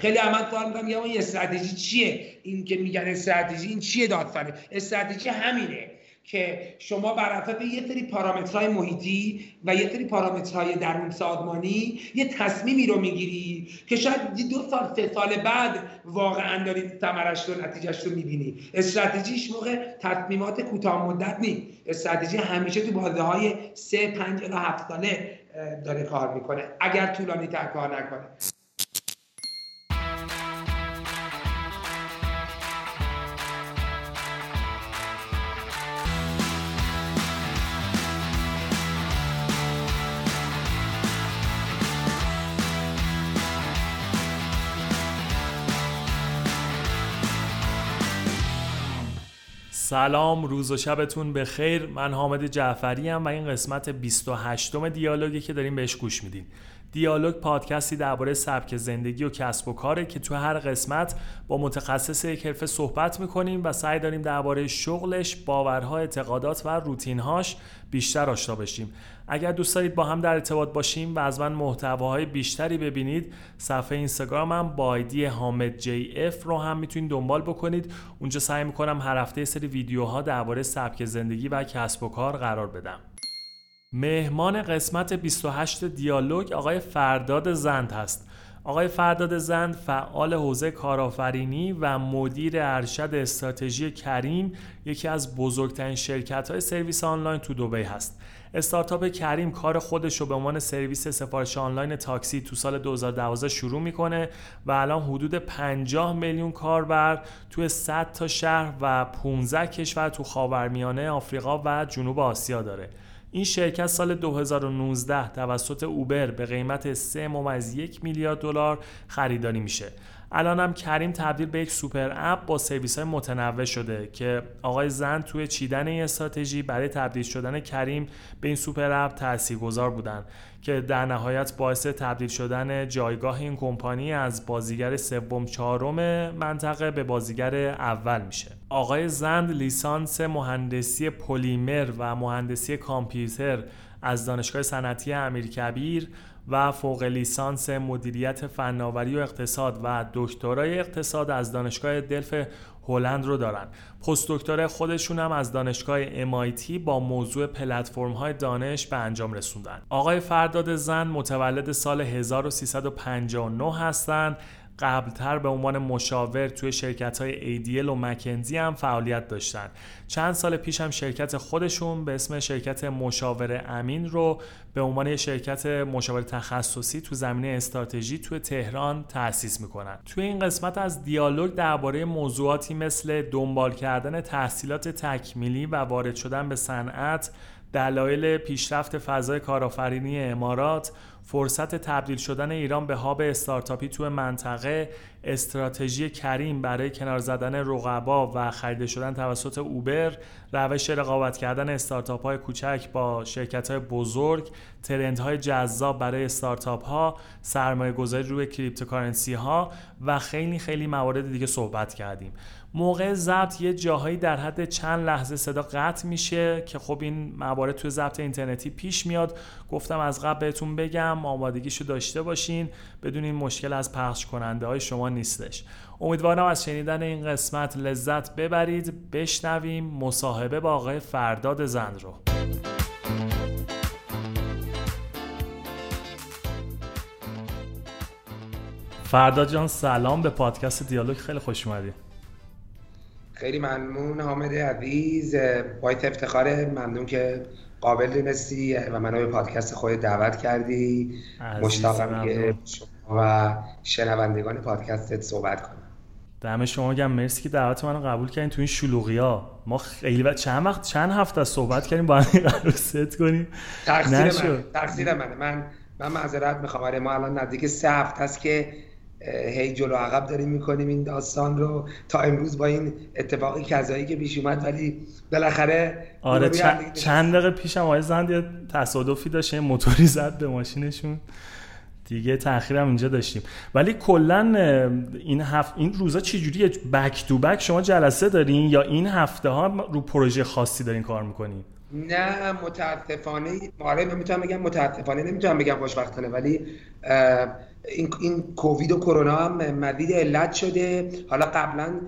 خیلی عمل سوال می‌کنم. میگم این استراتژی چیه؟ این که میگن استراتژی این چیه داستانه؟ استراتژی همینه که شما بر اساس یه سری پارامترهای محیطی و یه سری پارامترهای درون سازمانی یه تصمیمی رو می‌گیری که شاید دو سال سه سال بعد واقعا داری ثمرش رو نتیجهش رو می‌بینی. استراتژیش موقع تصمیمات کوتاه مدت نیست استراتژی همیشه تو بازه های سه پنج الی هفت ساله داره کار می‌کنه. اگر طولانی تر کار نکنه. سلام روز و شبتون به خیر من حامد جعفری ام و این قسمت 28 م دیالوگی که داریم بهش گوش میدین دیالوگ پادکستی درباره سبک زندگی و کسب و کاره که تو هر قسمت با متخصص یک حرفه صحبت می‌کنیم و سعی داریم درباره شغلش، باورها، اعتقادات و روتینهاش بیشتر آشنا بشیم. اگر دوست دارید با هم در ارتباط باشیم و از من محتواهای بیشتری ببینید صفحه اینستاگرامم با آیدی حامد جی اف رو هم می‌تونید دنبال بکنید. اونجا سعی می‌کنم هر هفته سری ویدیوها درباره سبک زندگی و کسب و کار قرار بدم. مهمان قسمت 28 دیالوگ آقای فرداد زند هست. آقای فرداد زند فعال حوزه کارآفرینی و مدیر ارشد استراتژی کریم یکی از بزرگترین شرکت های سرویس آنلاین تو دبی هست. استارتاپ کریم کار خودش رو به عنوان سرویس سفارش آنلاین تاکسی تو سال 2012 شروع می‌کنه و الان حدود 50 میلیون کاربر توی 100 تا شهر و 15 کشور تو خاورمیانه آفریقا و جنوب آسیا داره. این شرکت سال 2019 توسط Uber به قیمت 3 ممیز یک میلیارد دلار خریداری میشه. الان هم Careem تبدیل به یک super app با سرویس های متنوع شده که آقای زند توی چیدن این استراتژی برای تبدیل شدن Careem به این super app تاثیرگذار بودن که در نهایت باعث تبدیل شدن جایگاه این کمپانی از بازیگر سوم چهارم منطقه به بازیگر اول میشه. آقای زند لیسانس مهندسی پلیمر و مهندسی کامپیوتر از دانشگاه صنعتی امیرکبیر و فوق لیسانس مدیریت فناوری و اقتصاد و دکترای اقتصاد از دانشگاه دلف هلند رو دارن. پست دکترای خودشون هم از دانشگاه MIT با موضوع پلتفرم های دانش به انجام رسوندن. آقای فرداد زن متولد سال 1359 هستند قبلتر به عنوان مشاور توی شرکت های ADL و مکنزی هم فعالیت داشتن. چند سال پیش هم شرکت خودشون به اسم شرکت مشاور امین رو به عنوان شرکت مشاور تخصصی تو زمینه استراتژی توی تهران تأسیس می‌کنن. توی این قسمت از دیالوگ درباره موضوعاتی مثل دنبال کردن تحصیلات تکمیلی و وارد شدن به صنعت دلایل پیشرفت فضای کارآفرینی امارات فرصت تبدیل شدن ایران به هاب استارتاپی تو منطقه استراتژی Careem برای کنار زدن رقبا و خریده شدن توسط Uber روش رقابت کردن استارتاپ های کوچک با شرکت های بزرگ های جذاب برای استارتاپ ها سرمایه گذاری روی cryptocurrency ها و خیلی خیلی موارد دیگه صحبت کردیم. موقع ضبط یه جاهایی در حد چند لحظه صدا قطع میشه که خب این موارد توی ضبط اینترنتی پیش میاد. گفتم از قبل بهتون بگم آمادگیشو داشته باشین بدون این مشکل از پخش کننده های شما نیستش. امیدوارم از شنیدن این قسمت لذت ببرید. بشنویم مصاحبه با آقای فرداد زند رو. فرداد جان سلام. به پادکست دیالوگ خیلی خوش اومدید خیلی ممنون حامد عزیز. باید افتخار ممنون که قابل دونستی و منو به پادکست خود دعوت کردی. مشتاقم که و شنوندگان پادکستت صحبت کنم. دم شما گم مرسی که دعوت منو قبول کردین تو این شلوغی ها ما خیلی وقت چند وقت چند هفته صحبت کردیم با هم قرار ست کنیم. تقصیر من تقصیر منه من من معذرت می‌خوام. آره ما الان نزدیک سه هفته است که هی جلو عقب داریم می‌کنیم این داستان رو تا امروز با این اتفاقی کذایی که پیش اومد ولی بالاخره آره چند دقیقه پیشم آقای زند یه تصادفی داشت موتوری زد به ماشینشون. دیگه تاخیرم اینجا داشتیم. ولی کلا این هفت این روزا چجوریه؟ بک تو بک شما جلسه دارین یا این هفته ها رو پروژه خاصی دارین کار می‌کنین؟ نه متاسفانه آره من می‌تونم بگم متاسفانه نمی‌تونم بگم خوشبختانه ولی این این کووید و کرونا هم مدید علت شده. حالا قبلا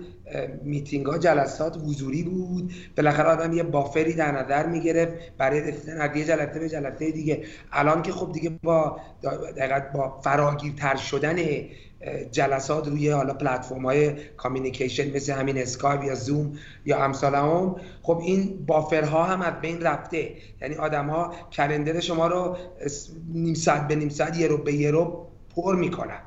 میتینگ ها جلسات حضوری بود. بالاخره آدم یه buffer ی در نظر می‌گرفت. برای رسیدن از یه جلسه به جلسه دیگه. الان که خب دیگه با با فراگیرتر شدن جلسات روی حالا پلتفرم های communication مثل همین اسکایپ یا زوم یا امثال هم خب این buffer ها هم از بین رفته. یعنی آدم ها calendar شما رو نیم ساعت به نیم ساعت یه ربع به یه ربع پر می‌کنن.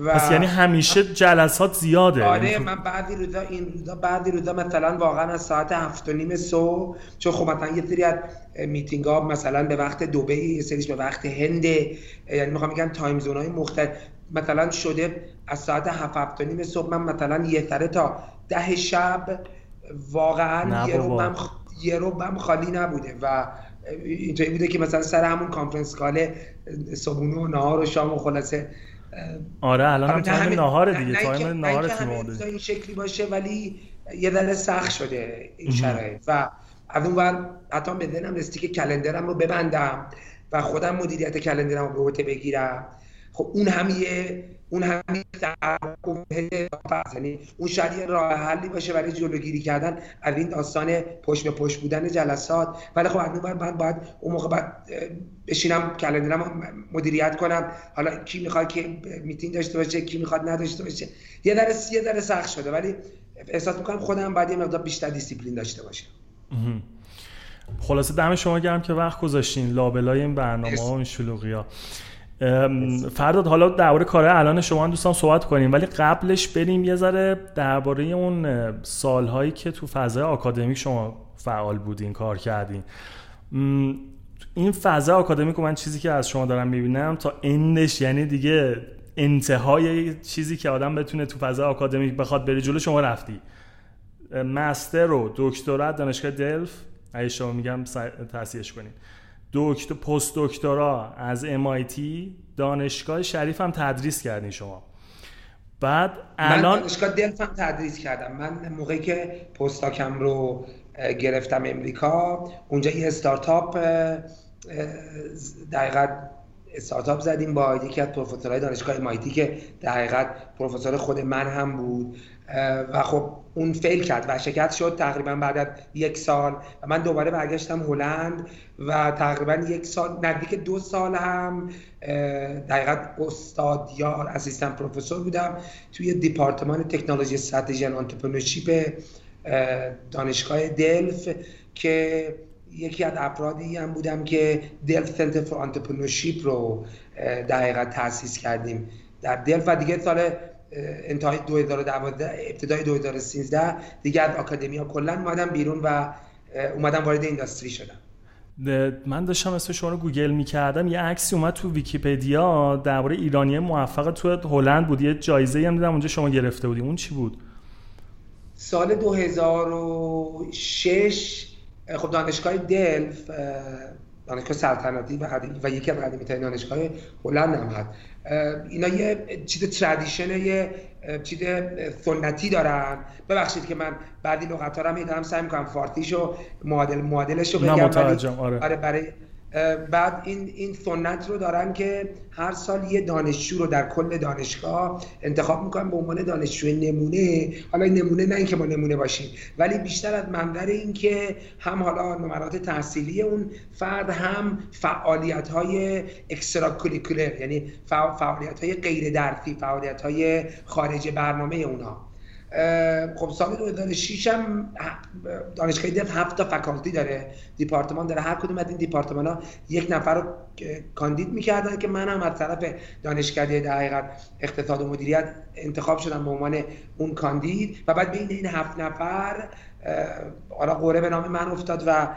و پس یعنی همیشه جلسات زیاده. آره یعنی من بعضی روزا این روزا بعضی روزا مثلا واقعا از ساعت هفت و نیم صبح چون خب مثلا یه سری از میتینگ ها مثلا به وقت دبی یه سریش به وقت هند یعنی می‌خوام بگم time zone های مختلف. مثلا شده از ساعت هفت هفت و نیم صبح من مثلا یه سره تا ده شب واقعا یه ربع یه ربع خالی نبوده و اینطوری بوده که مثلا سر همون conference call ه صبحونه و نهار و شام و خلاصه آره الان هم time نهاره دیگه time نهار این شکلی باشه ولی یه ذره سخت شده این شرایط. و از اون ور حتی به ذهنم رسیدی که calendar م رو ببندم و خودم مدیریت calendar م رو به بگیرم. خب اون هم یه اون همین یعنی اون شاید راه حلی باشه برای جلوگیری کردن از این داستان پشت به پشت بودن جلسات. ولی خب از بعد باید اون موقع بعد بشینم calendar م مدیریت کنم. حالا کی می‌خواد که میتینگ داشته باشه کی می‌خواد نداشته باشه. یه ذره یه ذره سخت شده ولی احساس می‌کنم خودم باید یه مقدار بیشتر دیسیپلین داشته باشم. خلاصه دم شما گرم که وقت گذاشتین. لابلای این برنامه ها و این شلوغی ها فرداد حالا درباره کار الان شما هم دوستان صحبت کنیم ولی قبلش بریم یه ذره درباره اون سالهایی که تو فضای آکادمیک شما فعال بودین کار کردین. این فضا آکادمیک من چیزی که از شما دارم می‌بینم تا اندش یعنی دیگه انتهای چیزی که آدم بتونه تو فضای آکادمیک بخواد بره جلو شما رفتی. مستر و دکترا دانشگاه دلف. اگه شما میگم تحصیلش کنید دکتر پست دکترا از MIT دانشگاه شریف هم تدریس کردین شما. بعد الان من دانشگاه دلف هم تدریس کردم. من موقعی که پستاکم رو گرفتم امریکا اونجا یه استارتاپ دقیقا استارتاپ زدیم با یکی از پروفسورهای دانشگاه MIT که دقیقا پروفسور خود من هم بود. و خب اون fail کرد و شکست شد تقریبا بعد از یک سال. و من دوباره برگشتم هلند و تقریبا یک سال نزدیک دو سال هم دقیقا استاد یا assistant professor بودم توی دیپارتمان تکنولوژی استراتژی entrepreneurship دانشگاه دلفت که یکی از افرادی هم بودم که Delft Center for Entrepreneurship رو دقیقا تاسیس کردیم در دلفت. و دیگه سال انتهای 2012 ابتدای 2013 دیگه از academia کلا اومدم بیرون و اومدم وارد industry شدم. من داشتم اسم شما رو گوگل می‌کردم. یه عکسی اومد تو ویکیپدیا درباره ایرانی موفق تو هلند بود. یه جایزه هم دیدم اونجا شما گرفته بودی. اون چی بود؟ سال 2006 خب دانشگاه دلف دانشگاه سلطنتی و, و یکی از قدیمی ترین دانشگاه هلند هم هست اینا یه چیز تردیشن یه چیز سنتی دارن ببخشید که من بعدی لغت ها رو میدارم سعی می‌کنم فارتیشو معادل معادلش رو بگم آره. آره برای بعد این این سنت رو دارن که هر سال یه دانشجو رو در کل دانشگاه انتخاب می‌کنن به عنوان دانشجو نمونه. حالا این نمونه نه اینکه ما نمونه باشیم ولی بیشتر از منظر این که هم حالا نمرات تحصیلی اون فرد هم فعالیت های اکسترا یعنی فعالیت های غیر درسی فعالیت های خارج برنامه اونا. خب سال 2006 هم دانشگاه دف هفت تا فکالتی داره. دیپارتمان داره. هر کدوم از این دیپارتمان ها یک نفر رو کاندید می‌کردن که من هم از طرف دانشکده در حقیقت اقتصاد و مدیریت انتخاب شدم به عنوان اون کاندید و بعد بین این هفت نفر حالا قوره به نام من افتاد و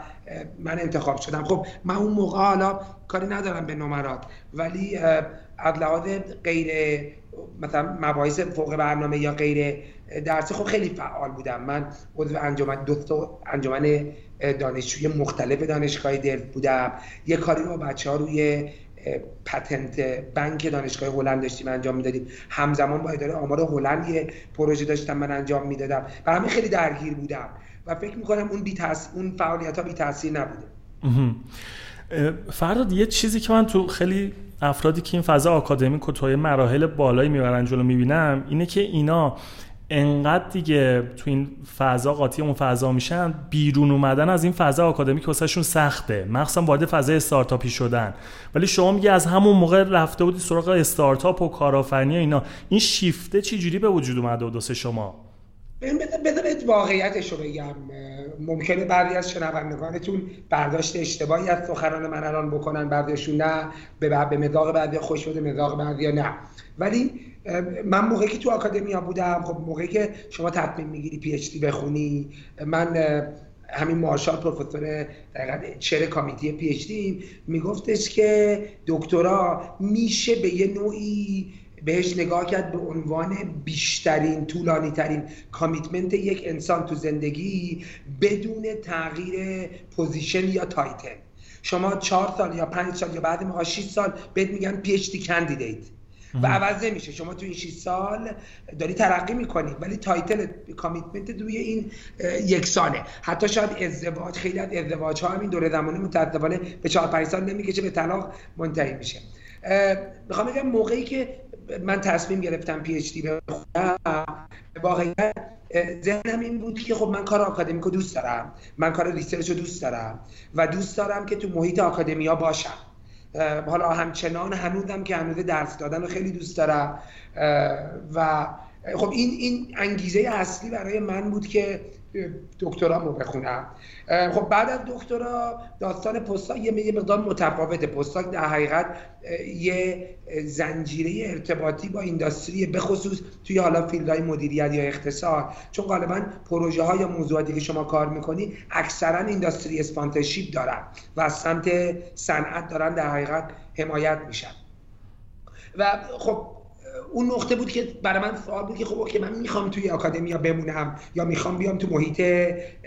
من انتخاب شدم. خب من اون موقع حالا کاری ندارم به نمرات ولی لحاظ غیر مثلا مباحث فوق برنامه یا غیر درسی خب خیلی فعال بودم من عضو انجمن دو انجمن دانشجوی مختلف دانشگاه دلف بودم. یه کاری با بچه ها روی پتنت بنک دانشگاه هلند داشتیم انجام می‌دادیم. همزمان با اداره آمار هلند یه پروژه داشتم من انجام می‌دادم. و همین خیلی درگیر بودم و فکر می‌کنم اون بی اون فعالیت ها بی تاثیر نبوده فرداد یه چیزی که من تو خیلی افرادی که این فضا آکادمیک و توی مراحل بالایی می‌برن جلو می‌بینم اینه که اینا انقدر دیگه تو این فضا قاطی اون فضا میشن بیرون اومدن از این فضا آکادمیک واسهشون سخته. مخصوصا وارد فضای استارتاپی شدن. ولی شما میگه از همون موقع رفته بودی سراغ استارتاپ و کارآفرینی اینا. این شیفته چی جوری به وجود اومده و دوست شما؟ بذارید واقعیتش رو بگم. ممکنه بعضی از شنوندگانتون برداشت اشتباهی از سخنان من الان بکنن بعضیشون نه. به به مزاق بعضی خوش بده مزاق بعضی نه. ولی من موقعی که تو آکادمیا بودم خب موقعی که شما تصمیم می‌گیری پی اچ دی بخونی من همین مارشال پروفسور دقیقا chair committee PhD میگفتش که دکترا میشه به یه نوعی بهش نگاه کرد به عنوان بیشترین طولانی ترین commitment یک انسان تو زندگی بدون تغییر position یا title. شما چهار سال یا پنج سال یا بعد ما 6 سال بهت میگن PhD candidate و عوض نمیشه. شما تو این 6 سال داری ترقی می‌کنی ولی title commitment دوی این یک ساله. حتی شاید ازدواج خیلی از ازدواج ها هم این دوره زمانی متاسفانه به 4 5 سال نمی‌کشه به طلاق منتهی میشه. می‌خوام بگم موقعی که من تصمیم گرفتم PhD بخونم واقعا ذهنم این بود که خب من کار آکادمیک رو دوست دارم. من کار research رو دوست دارم. و دوست دارم که تو محیط academia باشم. حالا همچنان هنوزم که هنوز درس دادن رو خیلی دوست دارم. و خب این این انگیزه اصلی برای من بود که دکترامو بخونم. خب بعد از دکترا داستان postdoc یه مقدار متفاوته. postdoc در حقیقت یه زنجیره ارتباطی با industry به خصوص توی حالا field های مدیریت یا اقتصاد. چون غالبا پروژه ها یا موضوعاتی که شما کار می‌کنی اکثرا industry sponsorship دارن و از سمت صنعت دارن در حقیقت حمایت میشن. و خب اون نقطه بود که برای من سوال بود که خب که من می‌خوام توی آکادمیا بمونم یا می‌خوام بیام تو محیط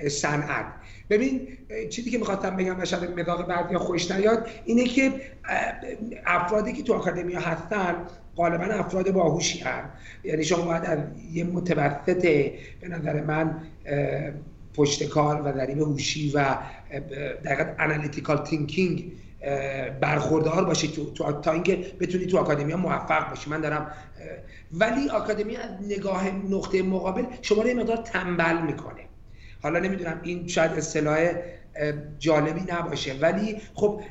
صنعت. ببین چیزی که می‌خواستم بگم شاید مداق بعضی خوش نیاد اینه که افرادی که تو آکادمیا هستن غالبا افراد باهوشی هم یعنی شما باید از یه متوسط به نظر من پشت کار و ذریب هوشی و دقیقا analytical thinking برخوردار باشی تو, تو تا اینکه بتونی تو academy موفق باشی. من دارم ولی academy از نگاه نقطه مقابل شما رو مقدار تنبل می‌کنه. حالا نمی‌دونم این شاید اصطلاح جالبی نباشه. ولی خب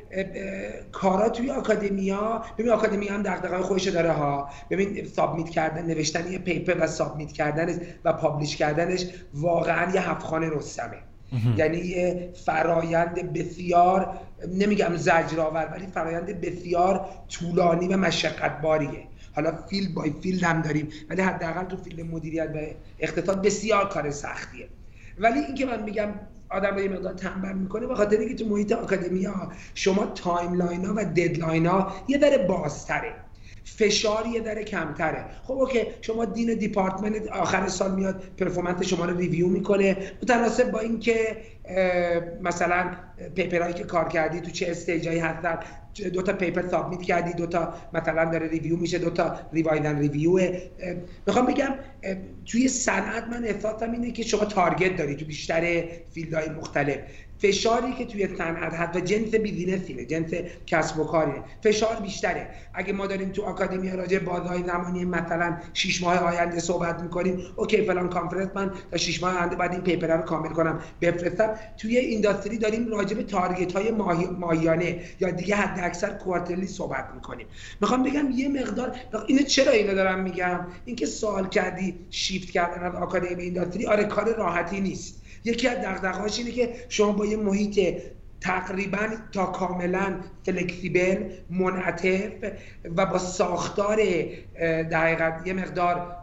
کارا توی academia ببین academia هم دغدغه‌های خودش داره ها. ببین submit کردن نوشتن یه paper و submit کردنش و publish کردنش واقعا یه هفت‌خان رستمه. یعنی یه فرایند بسیار نمیگم زجرآور ولی فرایند بسیار طولانی و مشقت باریه حالا field by field هم داریم ولی حداقل تو field مدیریت و اقتصاد بسیار کار سختیه. ولی اینکه من میگم آدم یه مقدار تنبل می‌کنه به خاطر اینکه تو محیط academia شما timeline ها و deadline ها یه ذره بازتره. فشار یه ذره کمتره. خب okay شما dean department آخر سال میاد performance شما رو review می‌کنه. متناسب با اینکه مثلا paper هایی که کار کردی تو چه stage ایی هستن؟ دو تا paper submit کردی دو تا مثلا داره review میشه دو تا revise and review. می‌خوام بگم توی صنعت من احساسم اینه که شما target داری تو بیشتر field های مختلف. فشاری که توی صنعت و جنس business یه جنس کسب و کاریه. فشار بیشتره. اگه ما داریم تو academy راجع به بازه‌های زمانی مثلا 6 ماه آینده صحبت می‌کنیم okay فلان کانفرنس من تا 6 ماه آینده باید این paper رو کامل کنم بفرستم. توی industry داریم راجع به target های ماهی... ماهیانه یا دیگه حد اکثر quarterly صحبت می‌کنیم. می‌خوام بگم یه مقدار اینو چرا اینو دارم میگم؟ اینکه سوال کردی شیفت کردن از آکادمی اینداستری آره کار راحتی نیست. یکی از دغدغه‌هاش اینه که شما با یه محیط تقریبا تا کاملا فلکسیبل منعطف و با ساختار در یه مقدار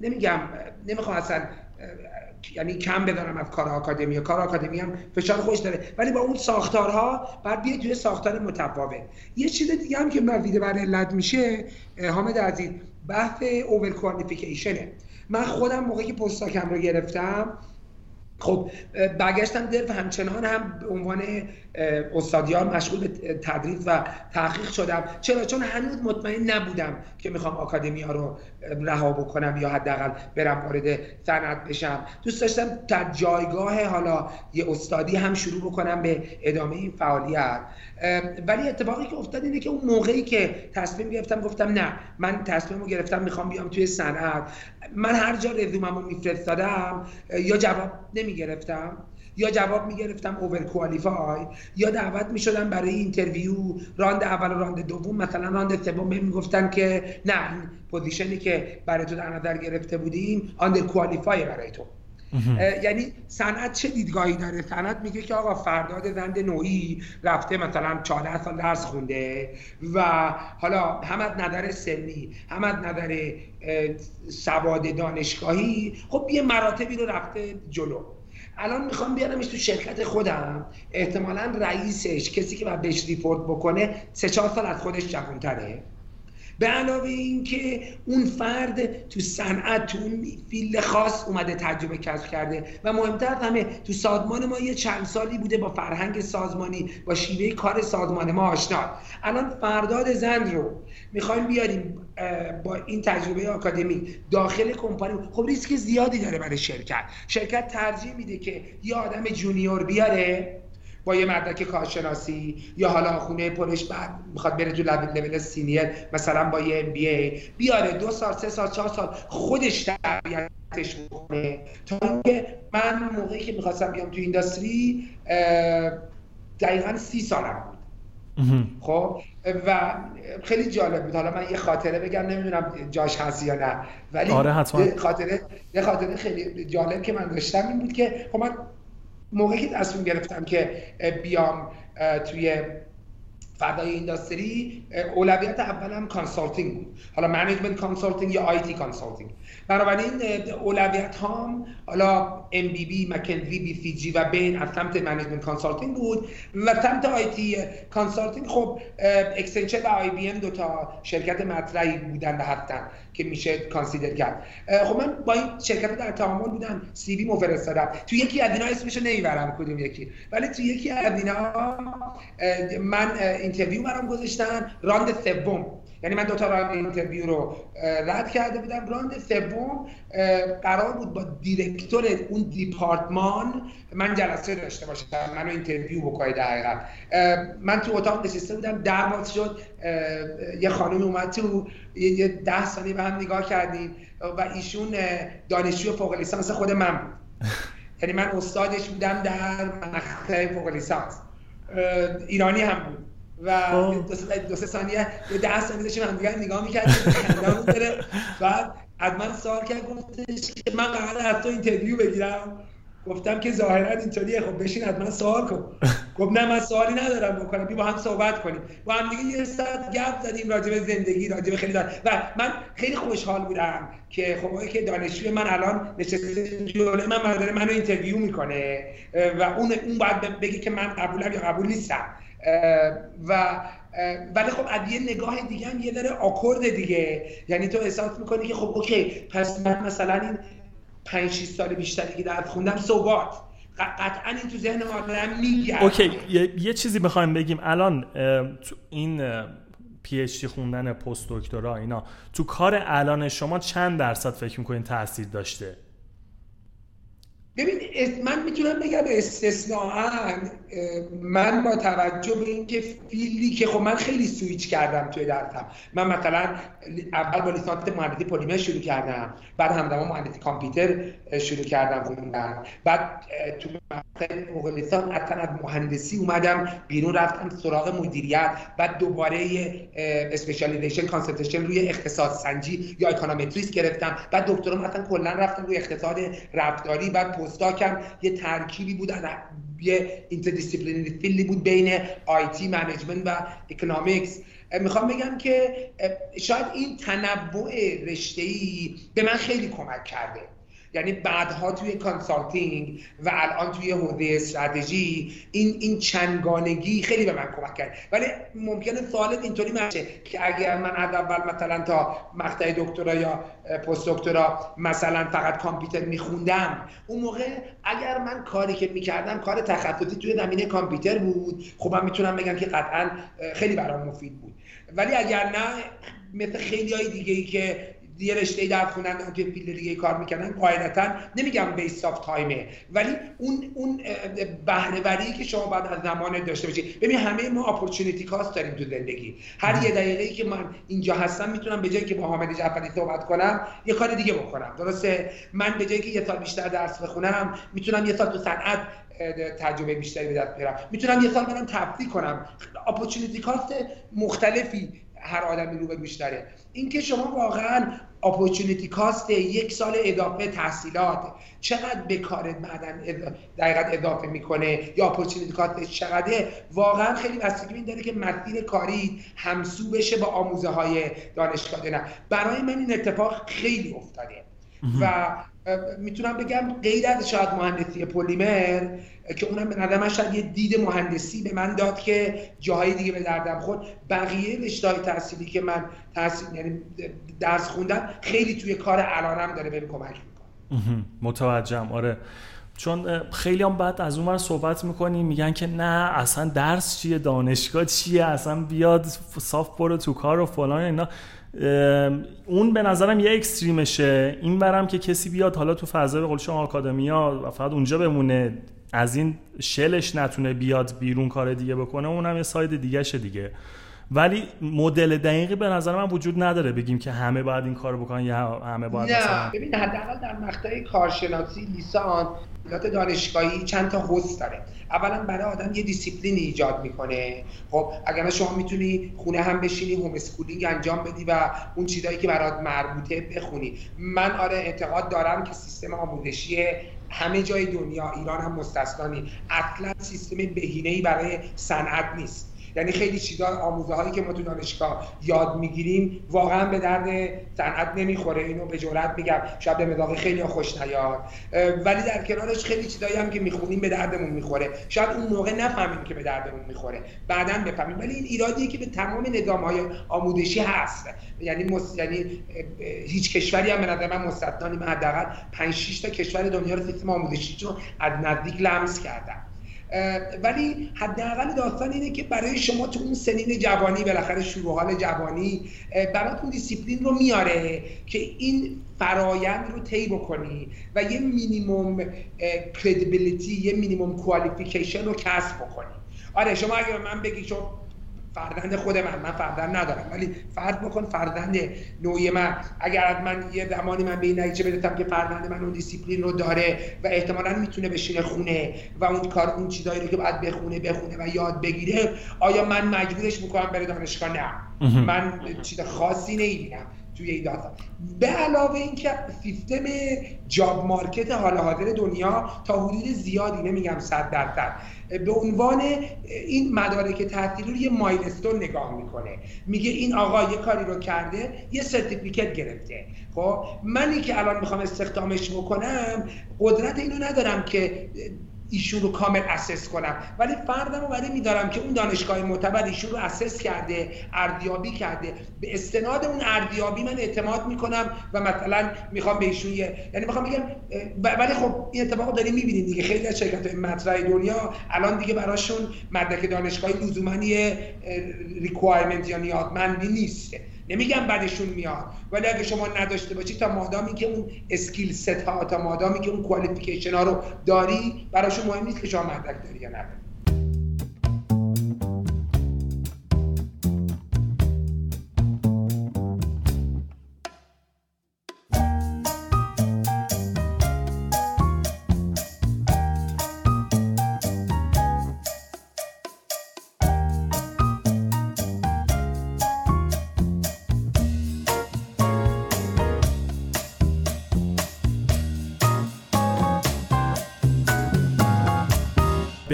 نمیگم نمی‌خوام اصلا یعنی کم بدارم از کار آکادمی کار آکادمی هم فشار خوش داره. ولی با اون ساختارها بعد بیاید توی ساختار متفاوت. یه چیز دیگه هم که مزید بر علت میشه حامد عزیز بحث اوور من خودم موقعی که پستاکم رو گرفتم خب برگشتم در و همچنان هم به عنوان استادیار مشغول به تدریس و تحقیق شدم. چرا؟ چون هنوز مطمئن نبودم که می‌خوام آکادمیا رو رها بکنم یا حداقل برم وارد صنعت بشم. دوست داشتم در جایگاه حالا یه استادی هم شروع بکنم به ادامه این فعالیت. ولی اتفاقی که افتاد اینه که اون موقعی که تصمیم گرفتم گفتم نه من تصمیم رو گرفتم می‌خوام بیام توی صنعت. من هر جا رزومم رو میفرستادم یا جواب نمی‌گرفتم؟ یا جواب می‌گرفتم overqualified یا دعوت می‌شدم برای interview round اول و round دوم؟ مثلا round سوم می‌گفتن که نه این position ی که برای تو در نظر گرفته بودیم underqualified برای تو. یعنی صنعت چه دیدگاهی داره؟ صنعت میگه که آقا فرداد زند نوعی رفته مثلا 14 سال درس خونده و حالا هم از نظر سنی هم از نظر سواد دانشگاهی خب یه مراتبی رو رفته جلو. الان می‌خوام بیارمش تو شرکت خودم. احتمالا رئیسش کسی که باید بهش ریپورت بکنه سه چهار سال از خودش جوانتره. به علاوه اینکه اون فرد تو صنعت تو اون فیل خاص اومده تجربه کسب کرده. و مهمتر همه تو سازمان ما یه چند سالی بوده با فرهنگ سازمانی با شیوه کار سازمان ما آشنا. الان فرداد زند رو می‌خوایم بیاریم با این تجربه academy داخل کمپانی. خب ریسک زیادی داره برای شرکت. شرکت ترجیح میده که یه آدم junior بیاره. با یه مدرک کارشناسی یا حالا خونه پرش بعد می‌خواد بره تو level senior مثلا با یه MBA بیاره دو سال سه سال چهار سال خودش تربیتش بکنه. تا اینکه من موقعی که می‌خواستم بیام تو industry دقیقا سی سالم بود. خب؟ و خیلی جالب بود. حالا من یه خاطره بگم نمی‌دونم جاش هست یا نه. ولی آره حتما. خاطره یه خاطره خیلی جالب که من داشتم این بود که خب من موقعی که تصمیم گرفتم که بیام توی فضای industry اولویت اولم consulting بود. حالا management consulting یا IT consulting بنابراین اولویت هام حالا ام بی بی مکنزی بی سی جی و بین از سمت management consulting بود. و سمت IT consulting خب Accenture و IBM دو تا شرکت مطرحی بودن و هستن که میشه consider کرد. خب من با این شرکت در تعامل بودم CV میفرستادم تو یکی از اینا اسمشو نمی‌برم کدوم یکی. ولی تو یکی از اینا من interview برام گذاشتن. round سوم. یعنی من دو تا round interview رو رد کرده بودم. round سوم قرار بود با director اون دیپارتمان من جلسه داشته باشم منو interview بکنه در من تو اتاق نشسته بودم در باز شد. یه خانم اومد تو یه ده ثانیه به هم نگاه کردیم و ایشون دانشجو فوق لیسانس خود من بود. یعنی من استادش بودم در مقطع فوق لیسانس. ایرانی هم بود. و خب. دو سه ثانیه دو ده ثانیه داشتیم هم دیگه نگاه می‌کردیم بعد از من سوال کرد گفتش که من قراره از تو interview بگیرم. گفتم که ظاهرا اینطوریه خب بشین از من سوال کن. گفت نه من سوالی ندارم بکنم بیا با هم صحبت کنیم. با هم دیگه یه ساعت گپ زدیم راجع به زندگی راجع به خیلی دار و من خیلی خوشحال بودم که خب که دانشجوی من الان نشسته جلوی من داره منو interview می‌کنه. و اون اون باید بگه که من قبولم یا قبول نیستم. و ولی خب از یه نگاه دیگه هم یه داره awkward دیگه. یعنی تو احساس می‌کنی که خب okay پس من مثلا این 5 6 سال بیشتری که درس خوندم صحبات قطعا این تو ذهن آدم میگه okay یه،, یه چیزی می‌خوایم بگیم. الان تو این PhD خوندن پست دکترا اینا تو کار الان شما چند درصد فکر می‌کنین تاثیر داشته؟ ببین من می‌تونم بگم استثناء من با توجه به اینکه field ی که خب من خیلی سویچ کردم توی درسم. من مثلا اول با لیسانس مهندسی پلیمر شروع کردم. بعد همزمان مهندسی کامپیوتر شروع کردم خوندن بعد تو موقع لیسانس اصلا از مهندسی اومدم بیرون رفتم سراغ مدیریت. بعد دوباره specialization concentration روی اقتصاد سنجی یا econometrics گرفتم. بعد دکترم اصلا کلا رفتم روی اقتصاد رفتاری. بعد postdoc م یه ترکیبی بود یه interdisciplinary field ی بود بین IT management و economics می‌خوام بگم که شاید این تنوع رشته ای به من خیلی کمک کرده. یعنی بعدها توی consulting و الان توی حوزه استراتژی این این چندگانگی خیلی به من کمک کرد. ولی ممکنه سوالت اینطوری باشه که اگر من از اول مثلا تا مقطع دکترا یا پست دکترا مثلا فقط کامپیوتر میخوندم اون موقع اگر من کاری که می‌کردم کار تخصصی توی زمینه کامپیوتر بود خب من می‌تونم بگم که قطعا خیلی برام مفید بود. ولی اگر نه مثل خیلی های دیگه ای که یه رشته درس خوندن توی field دیگه کار می‌کنن قاعدتا نمیگم waste of time ه ولی اون اون بهره که شما باید از زمان داشته باشید ببین همه ما opportunity cost داریم تو زندگی. هر یه دقیقه ای که من اینجا هستم می‌تونم به جایی که با حامد جعفری صحبت کنم یه کار دیگه بکنم. درسته؟ من به جایی که یه سال بیشتر درس بخونم می‌تونم یه سال تو صنعت تجربه بیشتری به دست می‌تونم یه سال برم تفریح کنم. اپورتونتی کاست مختلفی. هر آدمی رو به بیشتره. اینکه شما واقعا اپورتونتی کاست یک سال اضافه تحصیلات چقدر به کارت بعدا دقیقا اضافه می‌کنه یا اپورتونتی کاست چقدره واقعا خیلی بستگی این داره که مسیر کاری همسو بشه با آموزه های دانشگاه نه. برای من این اتفاق خیلی افتاده. و می‌تونم بگم غیر از شاید مهندسی پلیمر که اونم به نظر من شاید یه دید مهندسی به من داد که جاهای دیگه به دردم خود بقیه رشته‌های تحصیلی که من تحصیل یعنی درس خوندم خیلی توی کار الانم داره بهم کمک می‌کنه. متوجهم. آره. چون خیلی هم بعد از اون صحبت می‌کنیم میگن که نه اصلا درس چیه؟ دانشگاه چیه؟ اصلا بیاد صاف برو تو کار و فلان اینا. اون به نظرم یه اکستریمشه. این برم که کسی بیاد حالا تو فضای قول شما آکادمیا فقط اونجا بمونه. از این شلش نتونه بیاد بیرون کار دیگه بکنه اونم یه ساید دیگه شه دیگه. ولی مدل دقیقی به نظر من وجود نداره بگیم که همه باید این کارو بکنن یا همه باید نه. مثلا... ببین حداقل در مقطع کارشناسی لیسان دانشگاهی چند تا هست داره. اولا برای آدم یه دیسیپلین ایجاد می‌کنه. خب اگر شما می‌تونی خونه هم بشینی homeschooling انجام بدی و اون چیزایی که برات مربوطه بخونی. من آره اعتقاد دارم که سیستم آموزشی همه جای دنیا ایران هم مستثنا اصلا سیستم بهینه‌ای برای صنعت نیست. یعنی خیلی چیزا آموزه هایی که ما تو دانشگاه یاد می‌گیریم واقعا به درد صنعت نمی‌خوره. اینو به جرات میگم. شاید به خیلی خوش نیاد. ولی در کنارش خیلی چیزایی هم که می‌خونیم به دردمون می‌خوره. شاید اون موقع نفهمیم که به دردمون می‌خوره. بعدا بفهمیم. ولی این ایرادیه که به تمام نظام های آموزشی هست. یعنی مس... یعنی هیچ کشوری هم به نظر من مستثنا حداقل 5 6 تا کشور دنیا رو سیستم آموزشی رو از نزدیک لمس کردم ولی حداقل داستان اینه که برای شما تو اون سنین جوانی بالاخره شروع حال جوانی براتون دیسیپلین رو میاره که این فرایند رو طی بکنی و یه minimum credibility یه minimum qualification رو کسب بکنی. آره شما اگر من بگی شما فرزند خود من من فرزند ندارم. ولی فرض بکن فرزند نوعی من. اگر از من یه زمانی من به این نتیجه برسم که فرزند من اون دیسیپلین رو داره و احتمالا می‌تونه بشینه خونه و اون کار اون چیزایی رو که باید بخونه بخونه و یاد بگیره آیا من مجبورش می‌کنم بره دانشگاه؟ نه. من چیز خاصی نمی‌بینم. توی این داستان. به علاوه اینکه سیستم job market حال حاضر دنیا تا حدود زیادی نمیگم 100 درصد به عنوان این مدارک تحصیلی رو یه milestone نگاه می‌کنه. میگه این آقا یه کاری رو کرده یه certificate گرفته. خب منی که الان می‌خوام استخدامش بکنم قدرت اینو ندارم که ایشون رو کامل assess کنم. ولی فردم رو ولی میدارم که اون دانشگاه معتبر ایشون رو assess کرده ارزیابی کرده. به استناد اون ارزیابی من اعتماد می‌کنم و مثلا می‌خوام به ایشون یعنی می‌خوام بگم ولی خب این اتفاق داریم می‌بینیم دیگه. خیلی از شرکت مطرح دنیا الان دیگه براشون مدرک دانشگاهی لزوما requirement یا نیازمندی نیست. نمیگم بدشون میاد. ولی اگه شما نداشته باشی تا مادامی که اون skill set ها تا مادامی که اون qualification ها رو داری براشون مهم نیست که شما مدرک داری یا نداری.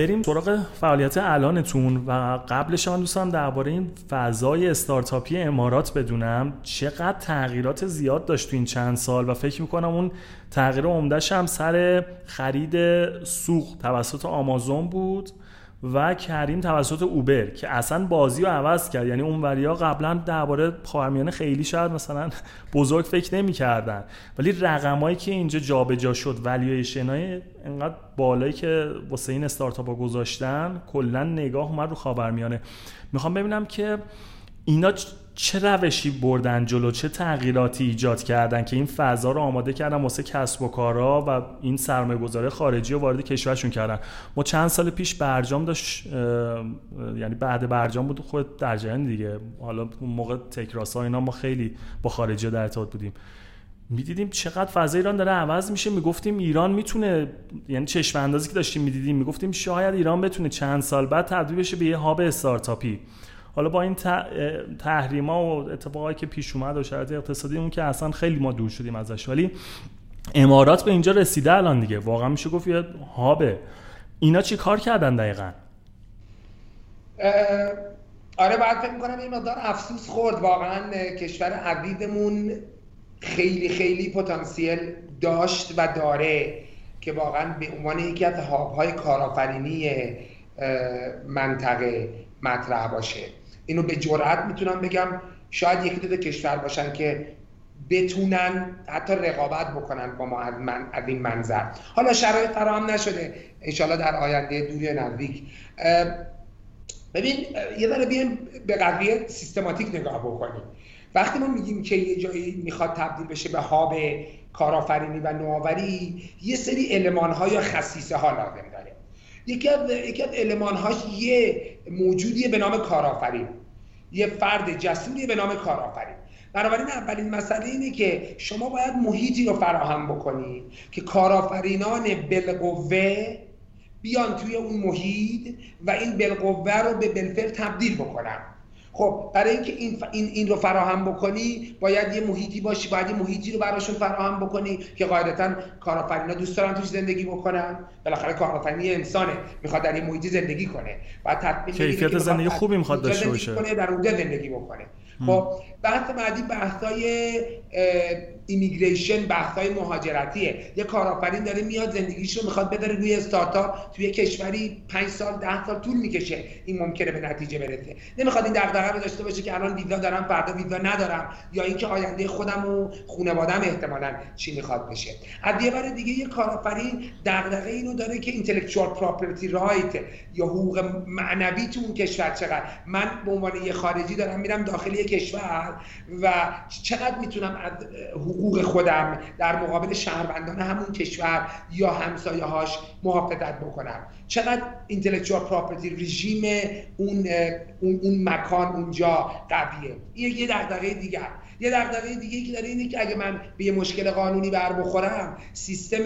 بریم سراغ فعالیت الانتون و قبلش من دوستم درباره این فضای استارتاپی امارات بدونم چقدر تغییرات زیاد داشت تو این چند سال و فکر می‌کنم اون تغییر عمدهش هم سر خرید سوق توسط آمازون بود. و کریم توسط اوبر که اصلا بازی رو عوض کرد. یعنی اون وریا قبلا درباره خاورمیانه خیلی شاید مثلا بزرگ فکر نمی‌کردن. ولی رقمایی که اینجا جابجا شد ولیویشنای انقدر بالایی که واسه این استارتاپ ها گذاشتن کلا نگاه اومد رو خاورمیانه. می‌خوام ببینم که اینا چه روشی بردن جلو؟ چه تغییراتی ایجاد کردن که این فضا رو آماده کردن واسه کسب و کارا و این سرمایه گذاره خارجی رو وارد کشورشون کردن؟ ما چند سال پیش برجام داشت یعنی بعد برجام بود خود در جریان دیگه. حالا اون موقع تکراسا اینا ما خیلی با خارجی در ارتباط بودیم. می‌دیدیم چقدر فضا ایران داره عوض میشه. می‌گفتیم ایران می‌تونه یعنی چشم اندازی که داشتیم می‌دیدیم می‌گفتیم شاید ایران بتونه چند سال بعد تبدیل بشه به یه هاب استارتاپی. حالا با این تحریما و اتفاقایی که پیش اومد و شرایط اقتصادی اون که اصلا خیلی ما دور شدیم ازش ولی امارات به اینجا رسیده الان دیگه. واقعا میشه گفت یه هابه. اینا چی کار کردن دقیقا؟ آره باید فکر می‌کنم این مقدار افسوس خورد. واقعا کشور عبیدمون خیلی خیلی پتانسیل داشت و داره که واقعا به عنوان یکی از هابهای کارآفرینی منطقه مطرح باشه. اینو به جرئت می‌تونم بگم. شاید یکی دو کشور باشن که بتونن حتی رقابت بکنن با ما از, من، از این منظر. حالا شرایط فراهم نشده. انشالله در آینده دوری نزدیک. ببین یه ذره بیایم به قضیه سیستماتیک نگاه بکنیم. وقتی ما میگیم که یه جایی می‌خواد تبدیل بشه به هاب کارآفرینی و نوآوری یه سری علمان ها یا خصیصه ها لازم داره یکی از یکی المانهاش یه موجودیه به نام کارآفرین. یه فرد جسوری به نام کارآفرین. بنابراین اولین مسئله اینه که شما باید محیطی رو فراهم بکنید که کارآفرینان بالقوه بیان توی اون محیط و این بالقوه رو به بلفل تبدیل بکنن. خب برای اینکه این, این این رو فراهم بکنی باید یه محیطی باشی باید یه محیطی رو براشون فراهم بکنی که قاعدتا کارآفرینا دوست دارن توش زندگی بکنن. بالاخره کارآفرینی انسانه می‌خواد در این محیطی زندگی کنه. بعد تطبیق کیفیت زندگی خوبی می‌خواد داشته باشه. در اونجا زندگی بکنه. خب بحث بعدی بحثای ایمیگریشن بحثای مهاجرتیه. یه کارآفرین داره میاد زندگیش رو می‌خواد بداره روی استارتاپ توی کشوری 5 سال 10 سال طول می‌کشه. این ممکنه به نتیجه برسه. نمی‌خواد این دغدغه رو داشته باشه که الان ویزا دارم فردا ویزا ندارم. یا اینکه آینده خودم و خانواده‌ام احتمالاً چی می‌خواد بشه. از یه بار دیگه یه کارآفرین دغدغه اینو داره که اینتלקچوال پراپرتی رایت یا حقوق معنوی تو اون کشور چقدر. من به عنوان یه خارجی دارم میرم داخل یه کشور و چقدر می‌تونم حقوق خودم در مقابل شهروندان همون کشور یا همسایه هاش محافظت بکنم. چقدر اینتלקچوال پراپرتی رژیم اون اون, اون مکان اونجا قویه. این یه دغدغه دیگر. یه دغدغه دیگه که داره اینه که اگه من به یه مشکل قانونی بر بخورم سیستم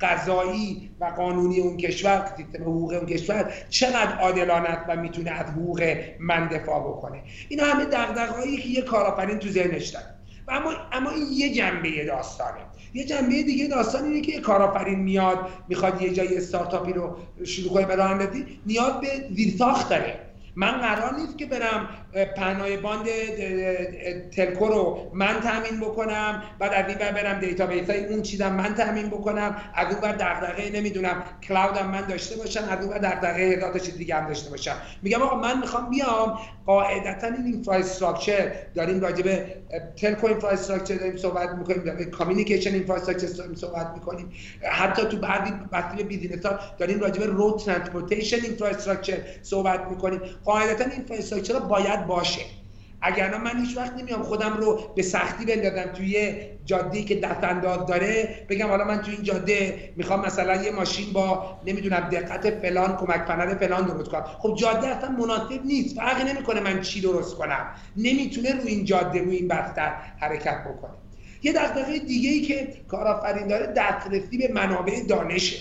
قضایی و قانونی اون کشور سیستم حقوق اون کشور چقدر عادلانه و می‌تونه از حقوق من دفاع بکنه. اینا همه دغدغه‌ای که یه کارآفرین تو ذهنش داره. اما اما این یه جنبه داستانه. یه جنبه دیگه داستان اینه که کارآفرین میاد می‌خواد یه جای استارتاپی رو شروع کنه به راه نیاز به زیرساخت داره. من قرار نیست که برم پهنای باند telco رو من تامین بکنم بعد از این بر برم database های اون چیزم من تامین بکنم از اون بر دغدغه نمی‌دونم cloud م من داشته باشم از اون بر دغدغه هزار چیز دیگه هم داشته باشم. میگم آقا من می‌خوام بیام قاعدتا این infrastructure داریم راجع به telco infrastructure داریم صحبت می‌کنیم در communication infrastructure داریم صحبت می‌کنیم. حتی تو بعضی بحث business ها داریم راجع به road transportation infrastructure صحبت می‌کنیم. قاعدتا این اینفراستراکچر باید باشه. اگر من هیچ وقت نمیام خودم رو به سختی بندازم توی جاده که دست انداز داره بگم حالا من توی این جاده می‌خوام مثلا یه ماشین با نمی‌دونم دقت فلان کمک پنل فلان درست کنم. خب جاده اصلا مناسب نیست. فرقی نمی‌کنه من چی درست کنم. نمی‌تونه روی این جاده روی این بستر حرکت بکنه. یه دغدغه دیگه ای که کارآفرین داره دسترسی به منابع دانشه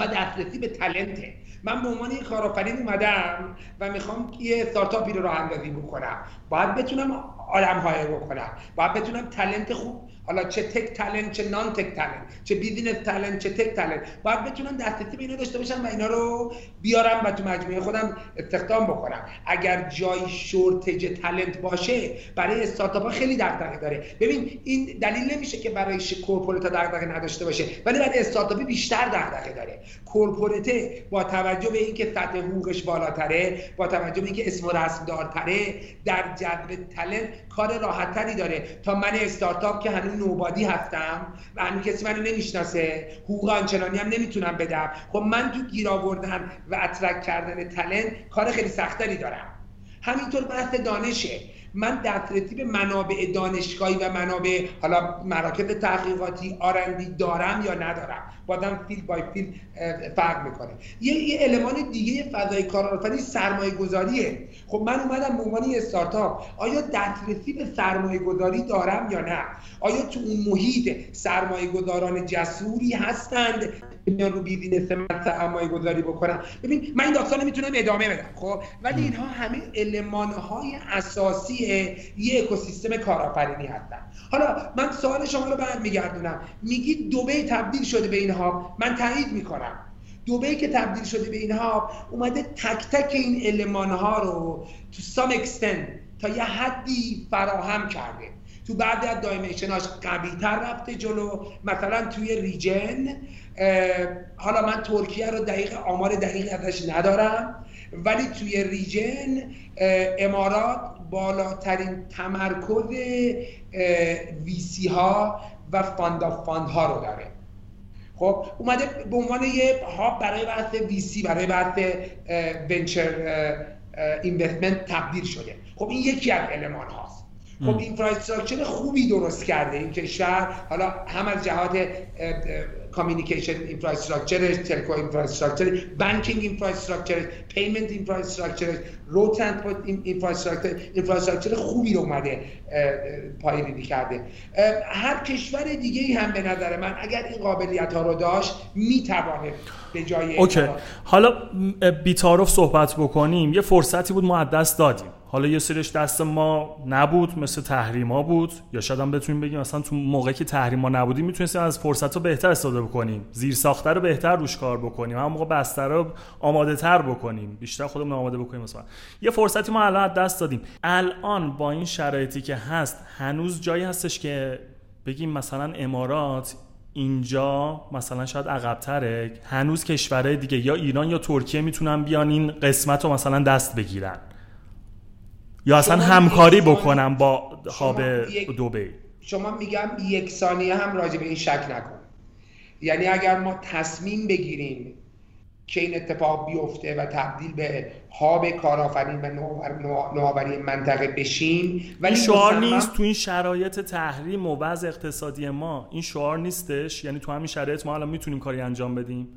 و دسترسی به talent ه. من به عنوان یک کارآفرین اومدم و می‌خوام یه استارتاپی رو راه اندازی بکنم. باید بتونم آدم های بکنم. باید بتونم talent خوب حالا چه tech talent چه non-tech talent چه business talent چه tech talent باید بتونن دسترسی به اینا داشته باشن و اینا رو بیارم و تو مجموعه خودم استخدام بکنم. اگر جای shortage talent باشه برای استارتاپ خیلی دغدغه داره. ببین این دلیل نمیشه که برای corporate دغدغه نداشته باشه ولی برای استارتاپی بیشتر دغدغه داره. corporate با توجه به اینکه سطح حقوقش بالاتره با توجه به اینکه اسم و رسم دارتره در جذب talent کار راحتتری داره. تا من استارتاپ که هنوز nobody هستم و هنوز کسی منو نمی‌شناسه حقوق آنچنانی هم نمی‌تونم بدم. خب من تو گیر آوردن و attract کردن talent کار خیلی سختری دارم. همینطور بحث دانشه. من دسترسی به منابع دانشگاهی و منابع حالا مراکز تحقیقاتی R&D دارم یا ندارم؟ بازم field by field فرق می‌کنه. یه, یه المان دیگه فضای کارآفرینی سرمایه گذاریه خب من اومدم به عنوان استارتاپ. آیا دسترسی به سرمایه گذاری دارم یا نه؟ آیا تو اون محیط سرمایه گذاران جسوری هستند؟ میان رو business من سرمایه گذاری بکنم ببین من این داستان می‌تونم ادامه بدم خب؟ ولی اینها همه المان های اساسی یه اکوسیستم کارآفرینی هستن. حالا من سوال شما رو برمیگردونم. میگی دوبه تبدیل شده به اینها. من تایید می‌کنم. دوبه که تبدیل شده به اینها اومده تک تک این علمان ها رو تو سام اکستن تا یه حدی فراهم کرده. تو بعضی از دایمنشناش قوی تر رفته جلو. مثلا توی ریجن حالا من ترکیه رو دقیق آمار دقیق ازش ندارم ولی توی region امارات بالاترین تمرکز VC ها و fund fund ها رو داره. خب اومده به عنوان یه hub برای بحث VC برای بحث venture investment تبدیل شده. خب این یکی از المان هاست. خب infrastructure خوبی درست کرده این کشور. حالا هم از جهات communication infrastructure telco infrastructure banking infrastructure payment infrastructure رو transport infrastructure infrastructure خوبی رو اومده پایینی کرده. هر کشور دیگه ای هم به نظر من اگر این قابلیت ها رو داشت می‌توانه به جای okay. حالا بی‌تعارف صحبت بکنیم. یه فرصتی بود ما دست دادیم. حالا یه سریش دست ما نبود مثل تحریما بود. یا شاید هم بتونیم بگیم مثلا تو موقعی که تحریما نبودیم می‌تونستیم از فرصت رو بهتر استفاده بکنیم. زیرساخت رو بهتر روش کار بکنیم. هم موقع بستر رو آماده تر بکنیم. بیشتر خودمون آماده بکنیم مثلا. یه فرصتی ما الان دست دادیم. الان با این شرایطی که هست هنوز جایی هستش که بگیم مثلا امارات اینجا مثلا شاید عقبتره. هنوز کشورهای دیگه یا ایران یا ترکیه می‌تونن بیان این قسمت رو مثلا دست بگیرن. یا اصلا همکاری بکنم با خواب دوبه شما میگم یک ثانیه هم راجع به این شک نکن. یعنی اگر ما تصمیم بگیریم که این اتفاق بیفته و تبدیل به هاب کارآفرین و نوآوری منطقه بشیم ولی این شعار نیست تو این شرایط تحریم و وضع اقتصادی ما. این شعار نیستش. یعنی تو همین شرایط ما الان می‌تونیم کاری انجام بدیم.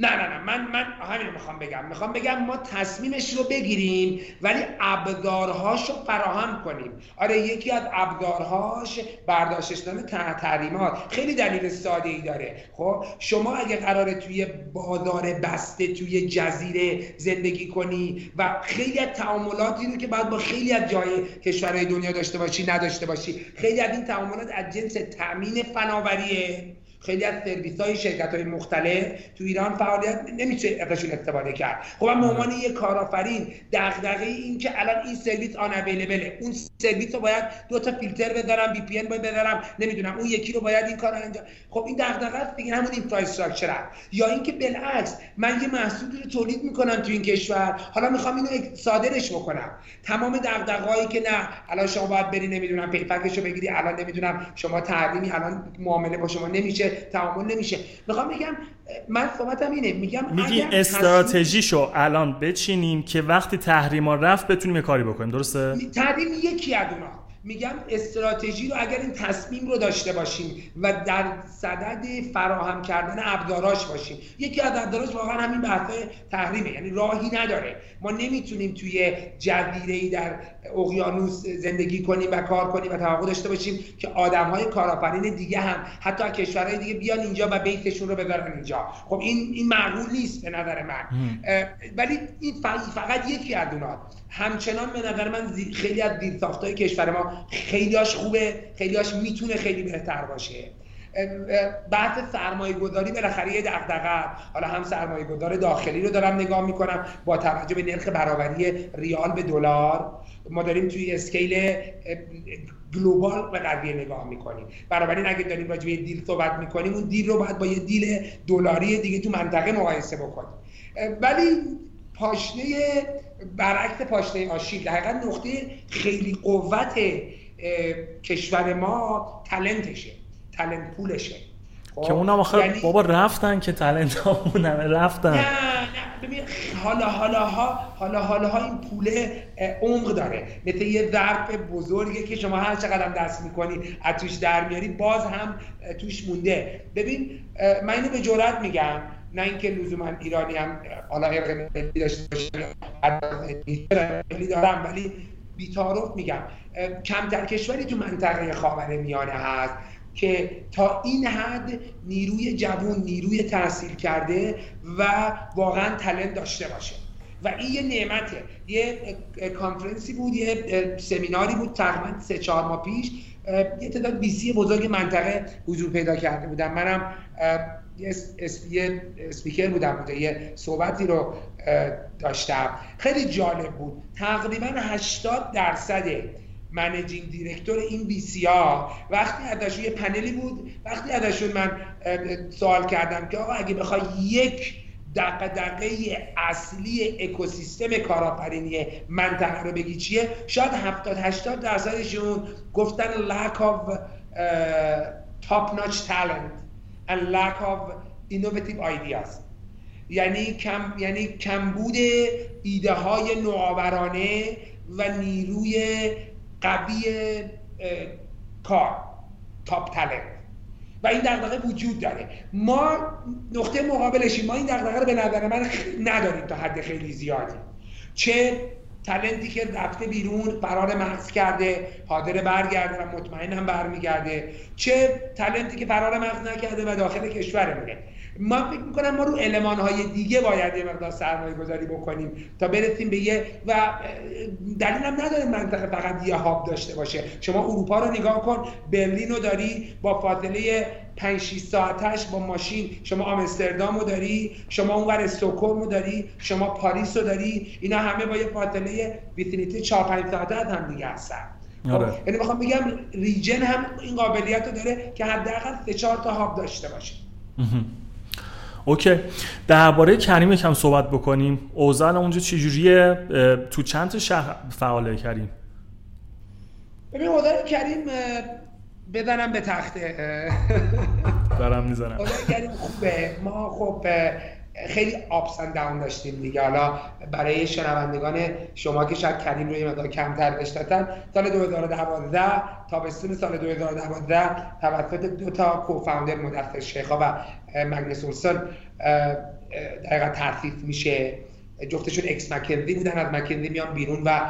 نه نه نه من من همین می‌خوام بگم. می‌خوام بگم ما تصمیمش رو بگیریم ولی ابزارهاش رو فراهم کنیم. آره یکی از ابزارهاش برداشتش دادن تحریمات خیلی دلیل ساده ای داره. خب شما اگه قراره توی بازار بسته توی جزیره زندگی کنی و خیلی از تعاملاتی رو که باید با خیلی از جای کشورهای دنیا داشته باشی نداشته باشی خیلی از این تعاملات از جنس تامین فناوریه. خیلی از سرویس های شرکت های مختلف تو ایران فعالیت نمیشه ازشون استفاده کرد. خب من به عنوان یه کارآفرین دغدغه این که الان این سرویس آن اویلیبله اون سرویس رو باید دو تا فیلتر بذارم VPN باید بذارم نمی‌دونم اون یکی رو باید این کار انجام خب این دغدغه است دیگه همون infrastructure یا اینکه بالعکس من یه محصولی رو تولید می‌کنم تو این کشور. حالا می‌خوام اینو صادرش بکنم. تمام دغدغه‌هایی که نه الان شما باید بری نمی‌دونم پیپکش رو بگیری الان نمی‌دونم شما تحریمی الان معامله با شما نمیشه. تعامل نمیشه. می‌خوام بگم من صحبتم اینه میگم میگی استراتژیشو الان بچینیم که وقتی تحریما رفت بتونیم کاری بکنیم درسته؟ تحریم یکی از میگم استراتژی رو اگر این تصمیم رو داشته باشیم و در صدد فراهم کردن ابزاراش باشیم یکی از ابزاراش واقعا همین بحث تحریمه یعنی راهی نداره. ما نمی‌تونیم توی جزیره ای در اقیانوس زندگی کنیم و کار کنیم و توقع داشته باشیم که آدم های کارآفرین دیگه هم حتی کشورهای دیگه بیان اینجا و بیتشون رو بذارن اینجا. خب این این معقول نیست به نظر من. ولی این فقط یکی از همچنان به نظر من خیلی از های کشور ما خیلیاش خوبه خیلیاش می‌تونه خیلی بهتر باشه. بحث سرمایه گذاری بالاخره یه دغدغه. حالا هم سرمایه گذار داخلی رو دارم نگاه می‌کنم با توجه به نرخ برابری ریال به دلار. ما داریم توی scale global به قضیه نگاه می‌کنیم. بنابراین اگه داریم راجع به deal صحبت می‌کنیم اون deal رو باید با یه deal دلاری دیگه تو منطقه مقایسه بکنیم. ولی پاشنه برعکس پاشنه آشیل در حقیقت نقطه خیلی قوت کشور ما تلنتشه تلنت پولشه خب؟ که اونم آخه یعنی... بابا رفتن که تلنت ها رفتن. نه نه ببین حالا حالا ها حالا حالا ها این پوله عمق داره. مثل یه ظرف بزرگه که شما هر چقدر دست می‌کنی از توش در میاری باز هم توش مونده. ببین من اینو به جرات میگم. نه اینکه لزوما ایرانی هم حالا ارق ملی داشته باشه دارم ولی بیتارف میگم. کمتر کشوری تو منطقه خاور میانه هست. که تا این حد نیروی جوون نیروی تحصیل کرده و واقعا تلنت داشته باشه. و این یه نعمته. یه کانفرنسی بود یه سمیناری بود تقریبا سه چهار ماه پیش. یه تعداد VC بزرگ منطقه حضور پیدا کرده بودم منم یه اسپیکر بودم بوده یه صحبتی رو داشتم. خیلی جالب بود. تقریبا 80 درصد managing director این VC ها وقتی ازشون یه پنلی بود وقتی ازشون من سوال کردم که آقا اگه بخوای یک دغدغه اصلی اکوسیستم کارآفرینی منطقه رو بگی چیه؟ شاید 70 80 درصدشون گفتن lack of top notch talent and lack of innovative ideas. یعنی کم یعنی کمبود ایده های نوآورانه و نیروی قوی کار تاپ تلنت و این دغدغه وجود داره. ما نقطه مقابلشیم. ما این دغدغه رو به نظر من نداریم تا حد خیلی زیادی. چه تلنتی که رفته بیرون فرار مغز کرده حاضر برگرده و مطمئن هم برمیگرده. چه تلنتی که فرار مغز نکرده و داخل کشورمونه. ما فکر می‌کنم ما رو علمان های دیگه باید یه مقدار سرمایه گذاری بکنیم تا برسیم به یه و دلیل هم نداره منطقه فقط یه هاب داشته باشه. شما اروپا رو نگاه کن برلین رو داری با فاصله 5 6 ساعتش با ماشین شما آمستردام رو داری شما اونور استکهلم رو داری شما پاریس رو داری اینا همه با یه فاصله ویتینیتی 4 5 ساعته از هم دیگه هستن. خب، آره. یعنی می‌خوام بگم ریجن هم این قابلیت رو داره که حداقل 3 4 تا هاب داشته باشه. اوکی. درباره کریم یکم صحبت بکنیم. اوزان اونجا چجوریه؟ تو چند تا شهر فعاله کریم؟ ببین اوزان کریم بزنم به تخته. دارم می‌زنم. اوزان کریم خوبه. ما خب خیلی آپس اند داون داشتیم دیگه. حالا برای شنوندگان شما که شاید کریم رو یه مقدار کمتر بشناسن سال 2012 تابستون سال 2012 توسط دو تا co-founder مدثر شیخا و مگنس اولسون دقیقا تعریف میشه. جفتشون ex مکنزی بودن از مکنزی میان بیرون و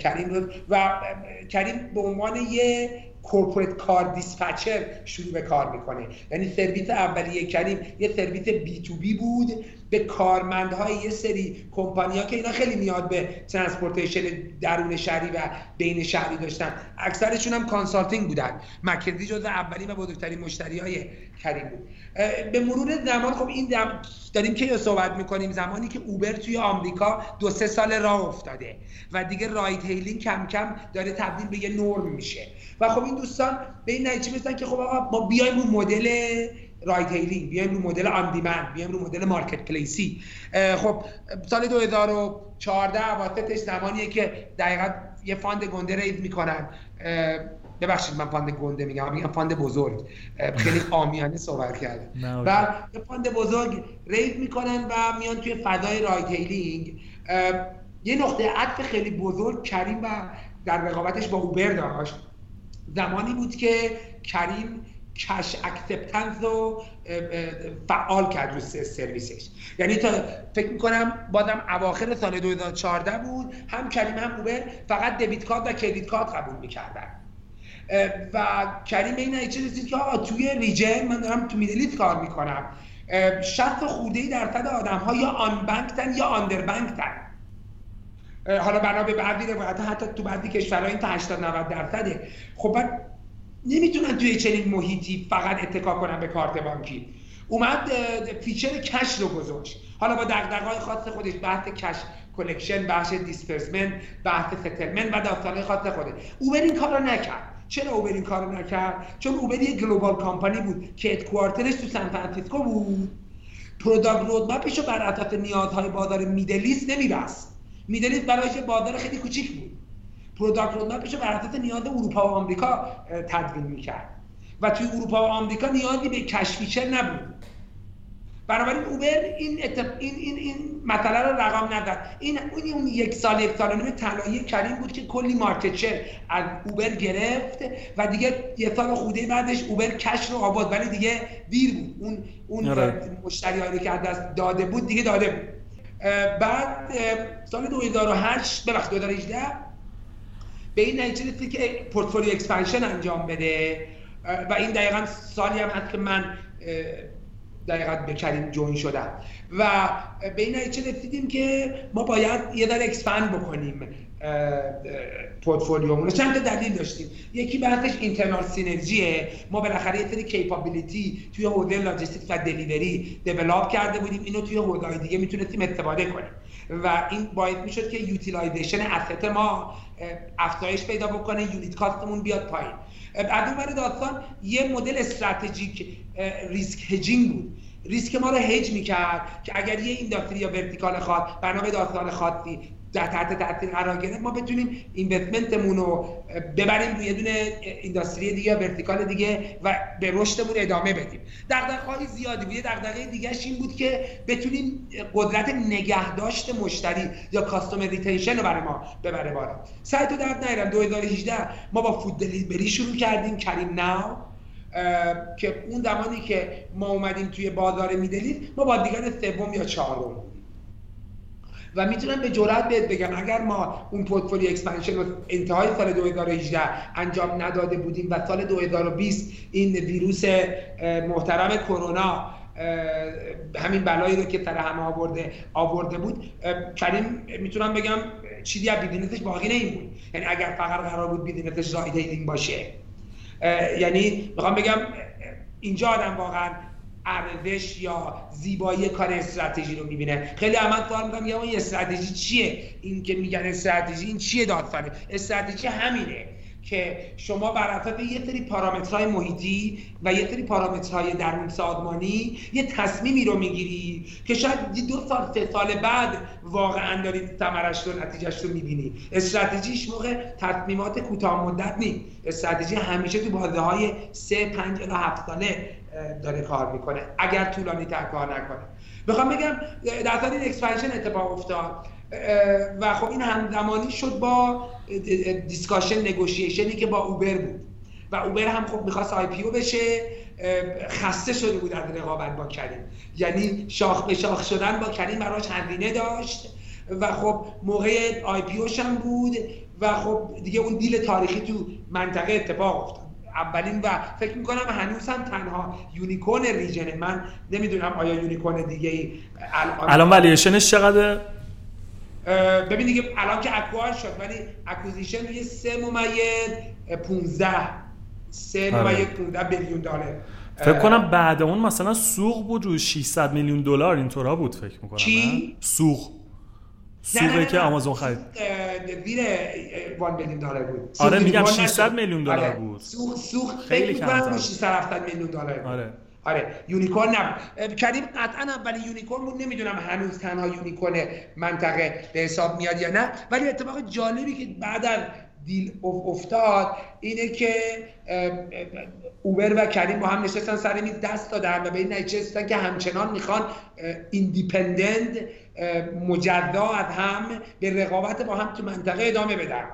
کریم و کریم به عنوان یه corporate car dispatcher شروع به کار می‌کنه. یعنی سرویس اولیه کریم یه سرویس B to B بود به کارمندهای یه سری کمپانیا که اینا خیلی نیاز به transportation درون شهری و بین شهری داشتن. اکثرشون هم consulting بودن. مکنزی جز اولین و بزرگترین مشتری های کریم بود به مرور زمان خب این دم داریم که صحبت می‌کنیم؟ زمانی که اوبر توی آمریکا دو سه سال راه افتاده و دیگه ride hailing کم کم داره تبدیل به یه نرم میشه. و خب این دوستان به این نتیجه می‌رسن که خب آقا ما بیایم رو مدل ride hailing بیایم رو مدل on بیایم رو مدل marketplace ی. خب سال 2014 اواسطش زمانیه که دقیقا یه fund گنده raise می‌کنن. ببخشید من fund گنده میگم. میگم fund بزرگ. خیلی عامیانه صحبت کردم و یه fund بزرگ raise می‌کنن و میان توی فضای ride hailing یه نقطه عطف خیلی بزرگ کریم و در رقابتش با اوبر داشت. زمانی بود که کریم cash acceptance رو فعال کرد رو سرویسش. یعنی تا فکر می‌کنم بازم اواخر سال 2014 بود هم کریم هم اوبر فقط debit card و credit card قبول می‌کردن. و کریم این نتیجه رسید که آقا توی region من دارم تو Middle East کار می‌کنم. 60 خرده درصد آدم ها یا unbanked ن یا underbanked ن. حالا بنا به بعضی روایت حتی تو بعضی کشورها این تا 80 90 درصده. خب بعد نمی‌تونن توی چنین محیطی فقط اتکا کنن به کارت بانکی. اومد feature cash رو گذاشت. حالا با دغدغه‌های خاص خودش بحث cash collection بحث disbursement بحث settlement و داستانهای خاص خودش. اوبر این کار رو نکرد. چرا اوبر این کار رو نکرد؟ چون اوبر یه global company بود که headquarter ش تو سان فرانسیسکو بود. product roadmap ش رو بر اساس نیازهای بازار Middle East نمیبست. Middle East برایش بازار خیلی کوچیک بود. product roadmap ش رو بر اساس نیاز اروپا و آمریکا تدوین می‌کرد. و توی اروپا و آمریکا نیازی به cash feature نبود. بنابراین اوبر این, این این این مسئله رو رقم نداد. این اون یک سال یک سال نیم طلایی کریم بود که کلی market share از اوبر گرفت و دیگه یه سال خرده بعدش اوبر cash رو آورد ولی دیگه دیر بود. اون اون آره. مشتری که از دست داده بود دیگه داده بود. بعد سال 2008 ببخشید 2018 به این نتیجه رسید که portfolio expansion انجام بده. و این دقیقا سالی هم هست که من دقیقا به کریم join شدم و به این نتیجه رسیدیم که ما باید یه در expand بکنیم پورتفولیومون چند تا دلیل داشتیم. یکی بحثش internal synergy ه ما بالاخره یه سری capability توی حوزه لاجستیک و delivery develop کرده بودیم. اینو توی حوزه دیگه می‌تونستیم استفاده کنیم. و این باید می‌شد که utilization asset ما افزایش پیدا بکنه unit cost مون بیاد پایین. از اون داستان یه مدل strategic risk hedging بود. ریسک ما رو هج می‌کرد که اگر یه industry یا vertical خاص بنا به داستان خاصی در تحت تاثیر قرار گرفت ما بتونیم اینوستمنتمون رو ببریم روی یه دونه اینداستری دیگه ورتیکال دیگه و به رشدمون ادامه بدیم. دغدغه‌های زیادی بود. دغدغه دیگه این بود که بتونیم قدرت نگهداشت مشتری یا کاستومر ریتنشن رو برای ما ببره بالا. سعی تو درد نیرم 2018 ما با فود دلیوری شروع کردیم. کریم ناو. که اون زمانی که ما اومدیم توی بازار میدلید ما با دیگر سوم یا چهارم و می‌تونم به جرات بهت بگم اگر ما اون portfolio expansion رو انتهای سال 2018 انجام نداده بودیم و سال 2020 این ویروس محترم کرونا همین بلایی رو که سر همه آورده آورده بود کریم می‌تونم بگم چیزی از business ش باقی نمیمون. یعنی اگر فقط قرار بود business ش riding باشه. یعنی می‌خوام بگم اینجا آدم واقعا ارزش یا زیبایی کار استراتژی رو می‌بینه. خیلی عمل کار می‌کنم این استراتژی چیه؟ این که میگن استراتژی این چیه دادفره استراتژی همینه. که شما بر اساس یه سری پارامترهای محیطی و یه سری پارامترهای درون سازمانی یه تصمیمی رو می‌گیری که شاید دو سال سه سال بعد واقعا داری ثمرش رو نتیجهش رو می‌بینی. استراتژیش موقع تصمیمات کوتاه مدت نیست. استراتژی همیشه تو بازه های سه پنج الی هفت ساله داره کار می‌کنه. اگر طولانی تر کار نکنه. بخوام بگم در این expansion اتفاق افتاد. و خب این همزمانی شد با discussion negotiation ی که با اوبر بود. و اوبر هم خب می‌خواست IPO بشه. خسته شده بود از رقابت با کریم. یعنی شاخ به شاخ شدن با کریم براش هزینه داشت. و خب موقع IPO ش هم بود و خب دیگه اون deal تاریخی تو منطقه اتفاق افتاد. اولین و فکر می‌کنم هنوز هم تنها unicorn region من نمی‌دونم آیا unicorn دیگه ای الان الان ولیشنش چقدره؟ ببین دیگه الان که acquire شد ولی acquisition یه سه ممیز 15 سه آره. ممیز 15 میلیون دلار. فکر کنم بعد اون مثلا سوق بود رو 600 میلیون دلار اینطورا بود فکر می‌کنم چی؟ سوق. سوقی که آمازون خرید. زیر 1 میلیون دلار بود. آره میگم 600 میلیون دلار آره. بود. سوق سوق خیلی کم 600 میلیون دلار آره. آره unicorn نبود کریم قطعا اولی unicorn بود نمی‌دونم هنوز تنها unicorn منطقه به حساب میاد یا نه. ولی اتفاق جالبی که بعد از deal افتاد اینه که اوبر و کریم با هم نشستن سر میز دست دادن و به این نتیجه که همچنان می‌خوان independent مجدا از هم به رقابت با هم تو منطقه ادامه بدن.